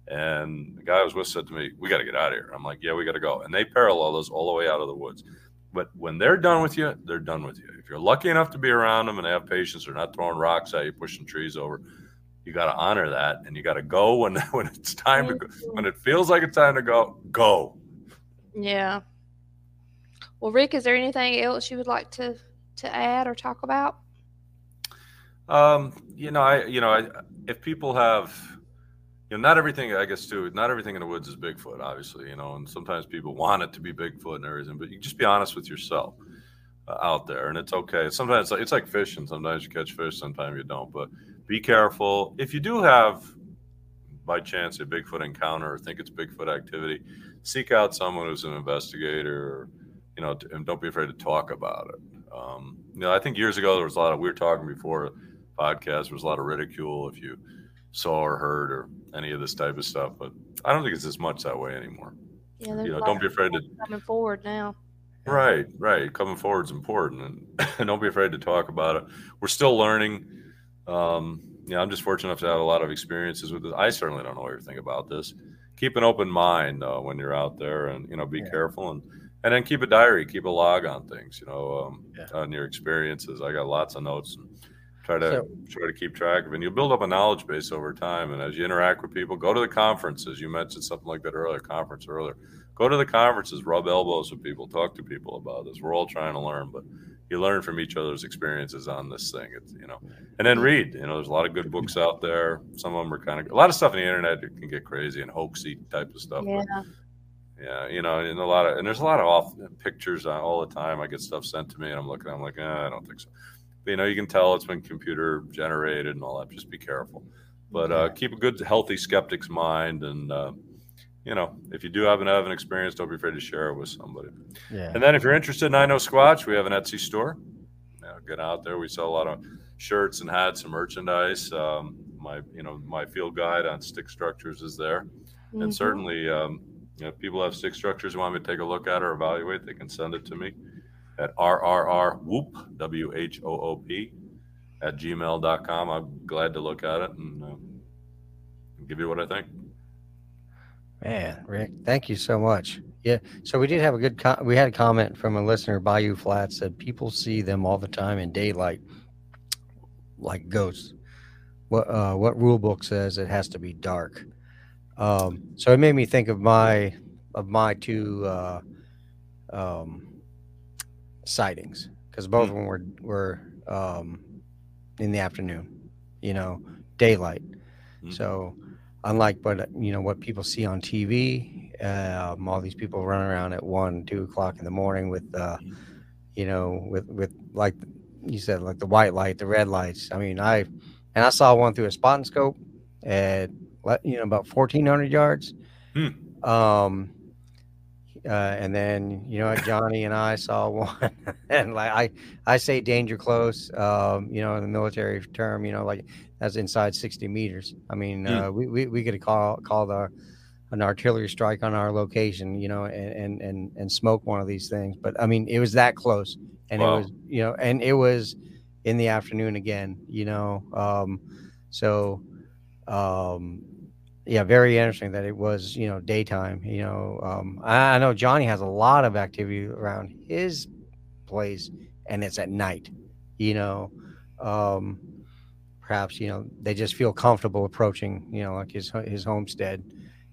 S3: And the guy I was with said to me, "We got to get out of here." I'm like, "Yeah, we got to go." And they parallel those all the way out of the woods. But when they're done with you, they're done with you. If you're lucky enough to be around them and they have patience, they're not throwing rocks at you, pushing trees over. You got to honor that, and you got to go [LAUGHS] when when it's time to go. When it feels like it's time to go, go.
S2: Yeah. Well, Rick, is there anything else you would like to to add or talk about?
S3: Um, you know, I you know, I, if people have you know, not everything I guess too, not everything in the woods is Bigfoot, obviously, you know, and sometimes people want it to be Bigfoot and everything, but you just be honest with yourself uh, out there, and it's okay. Sometimes it's like it's like fishing. Sometimes you catch fish, sometimes you don't. But be careful. If you do have, by chance, a Bigfoot encounter or think it's Bigfoot activity, seek out someone who's an investigator, or, you know, and don't be afraid to talk about it. Um, you know, I think years ago there was a lot of we were talking before podcast. There was a lot of ridicule if you saw or heard or any of this type of stuff. But I don't think it's as much that way anymore.
S2: Yeah,
S3: you know, don't be afraid to
S2: coming forward now.
S3: Right, right. Coming forward is important, [LAUGHS] and don't be afraid to talk about it. We're still learning. Um, yeah, I'm just fortunate enough to have a lot of experiences with this. I certainly don't know everything about this. Keep an open mind uh, when you're out there, and you know, be yeah. careful, and and then keep a diary, keep a log on things. You know, um, yeah. on your experiences. I got lots of notes. And, try to so, try to keep track of and you'll build up a knowledge base over time. And as you interact with people go to the conferences. You mentioned something like that earlier conference earlier. Go to the conferences rub elbows with people talk to people about this. We're all trying to learn but you learn from each other's experiences on this thing. It's you know and then read. You know there's a lot of good books out there. Some of them are kind of a lot of stuff on the internet can get crazy and hoaxy type of stuff
S2: yeah.
S3: But, yeah, you know, and a lot of and there's a lot of off pictures all the time. I get stuff sent to me, and I'm looking. I'm like, eh, I don't think so you know you can tell it's been computer generated and all that just be careful. But uh, keep a good healthy skeptic's mind and uh, you know if you do have an have an experience don't be afraid to share it with somebody.
S1: Yeah.
S3: And then if you're interested in i know squatch we have an etsy store. Know, get out there. We sell a lot of shirts and hats and merchandise. Um, my you know my field guide on stick structures is there. Mm-hmm. and certainly um, you know, if people have stick structures want me to take a look at or evaluate they can send it to me at rrrwhoop, W H O O P, at gmail.com. I'm glad to look at it and uh, give you what I think.
S1: Man, Rick, thank you so much. Yeah, so we did have a good. We had a comment from a listener, Bayou Flats, said people see them all the time in daylight, like ghosts. What uh, what rule book says it has to be dark? Um, so it made me think of my of my two uh, um, sightings because both mm-hmm. of them were were um, in the afternoon, you know, daylight. Mm-hmm. So unlike what you know what people see on TV, um, all these people running around at one, two o'clock in the morning with, uh, mm-hmm. you know, with with like you said, like the white light, the red lights. I mean, I and I saw one through a spotting scope at you know about fourteen hundred yards. Hmm. Um, uh, and then you know Johnny and I saw [LAUGHS] one, and like I I say danger close, um, you know, in the military term, you know, like that's inside sixty meters. I mean, mm. uh, we, we we could call call the an artillery strike on our location, you know, and and and, and smoke one of these things. But I mean, it was that close, and wow. it was you know, and it was in the afternoon again, you know, um, so um yeah, very interesting that it was, you know, daytime. You know, um, I, I, know Johnny has a lot of activity around his place, and it's at night. You know, um, perhaps you know they just feel comfortable approaching, you know, like his his homestead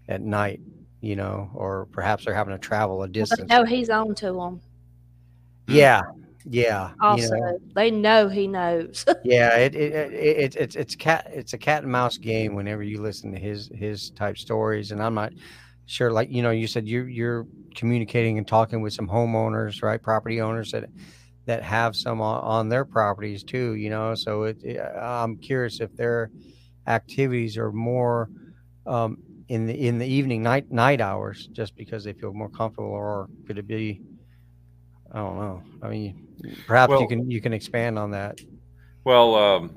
S1: at night. You know, or perhaps they're having to travel a distance.
S2: No, he's on to them.
S1: Yeah, yeah.
S2: Also, you know, they know he knows. [LAUGHS]
S1: yeah, it, it, it, it, it's it's cat it's a cat and mouse game whenever you listen to his his type stories, and I'm not sure. Like you know, you said you're you're communicating and talking with some homeowners, right? Property owners that that have some on, on their properties too. You know, so it, it, I'm curious if their activities are more um, in the in the evening night night hours, just because they feel more comfortable, or could it be? I don't know. I mean, Perhaps well, you can you can expand on that.
S3: Well, um,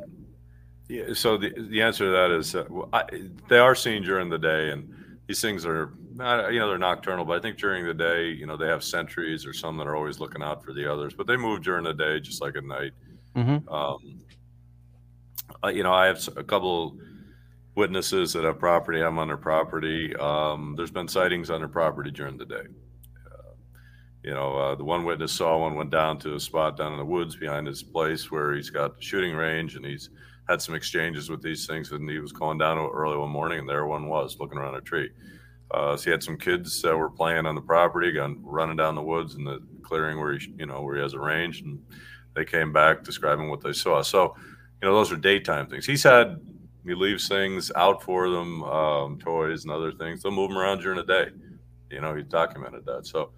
S3: yeah, so the the answer to that is uh, I, they are seen during the day, and these things are not, you know they're nocturnal, but I think during the day, you know, they have sentries or some that are always looking out for the others, but they move during the day just like at night.
S1: Mm-hmm.
S3: Um, you know, I have a couple witnesses that have property. I'm on their property. Um, there's been sightings on their property during the day. You know, uh, the one witness saw one went down to a spot down in the woods behind his place where he's got the shooting range and he's had some exchanges with these things. And he was calling down early one morning, and there one was looking around a tree. Uh, so he had some kids that were playing on the property, gone running down the woods in the clearing where he, you know, where he has a range, and they came back describing what they saw. So, you know, those are daytime things. He's had he leaves things out for them, um, toys and other things. They'll move them around during the day. You know, he documented that. So,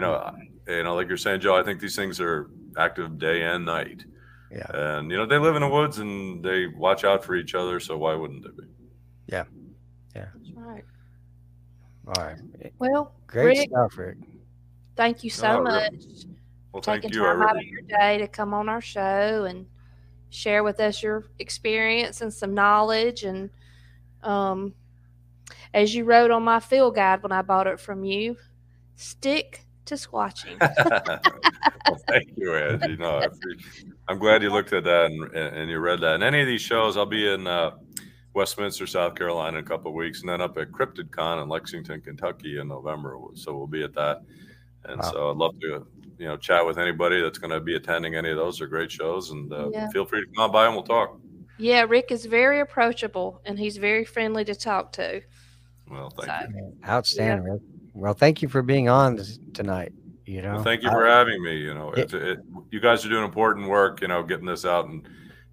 S3: you know, you know, like you're saying, Joe, I think these things are active day and night.
S1: Yeah.
S3: And you know, they live in the woods and they watch out for each other. So why wouldn't they be?
S1: Yeah.
S2: That's right.
S1: All right.
S2: Well,
S1: Great
S2: Rick,
S1: stuff, Rick.
S2: thank you so
S3: No,
S2: much.
S3: Rick, Well, thank
S2: taking
S3: you. I
S2: time out of your day to come on our show and share with us your experience and some knowledge and um, as you wrote on my field guide when I bought it from you, stick to squatching. [LAUGHS]
S3: well, thank you, Angie. No, I I'm glad you looked at that and, and you read that. And any of these shows, I'll be in uh, Westminster, South Carolina in a couple of weeks, and then up at CryptidCon in Lexington, Kentucky in November. So we'll be at that. And
S1: Wow.
S3: so I'd love to, you know, chat with anybody that's going to be attending any of those. They're great shows, and uh,
S2: Yeah.
S3: feel free to come on by and we'll talk.
S2: yeah, Rick is very approachable and he's very friendly to talk to.
S3: Well, thank
S2: So,
S3: you.
S1: Outstanding, Rick. Well, thank you for being on tonight. You know,
S3: Well, thank you
S1: I-
S3: for having me. You know,
S1: Yeah.
S3: it, it, you guys are doing important work. You know, getting this out and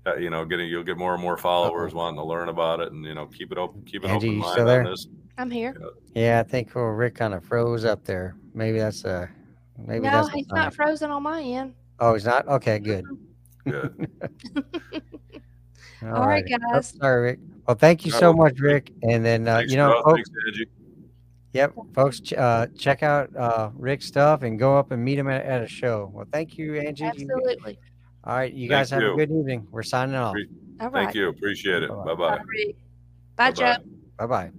S3: uh, you know, getting you'll get more and more followers wanting to learn about it, and you know, keep it open, keep an
S1: Angie,
S3: open
S1: you
S3: mind
S1: still
S3: on
S1: there?
S3: this.
S2: I'm here.
S1: Yeah, I think oh, Rick kind of froze up there. Maybe that's a maybe
S2: no,
S1: that's
S2: he's
S1: sign.
S2: not frozen on my end.
S1: Oh, he's not. Okay, good.
S3: Good. [LAUGHS]
S2: All right,
S1: righty. Oh, sorry, Rick. Well, thank you
S3: No,
S1: so
S3: well,
S1: much, Rick. And then uh,
S3: Thanks,
S1: you know,
S3: Joe.
S1: folks,
S3: Thanks, Angie.
S1: Yep, folks, ch- uh, check out uh, Rick's stuff and go up and meet him at, at a show. Well, thank you, Angie. You-
S2: Absolutely.
S1: all right, you
S3: Thank
S1: guys have
S3: you.
S1: a good evening. We're signing off.
S3: Pre-
S2: All right.
S3: Thank you. Appreciate it.
S1: Bye-bye.
S3: Bye
S2: Joe.
S1: bye. Bye, Rick.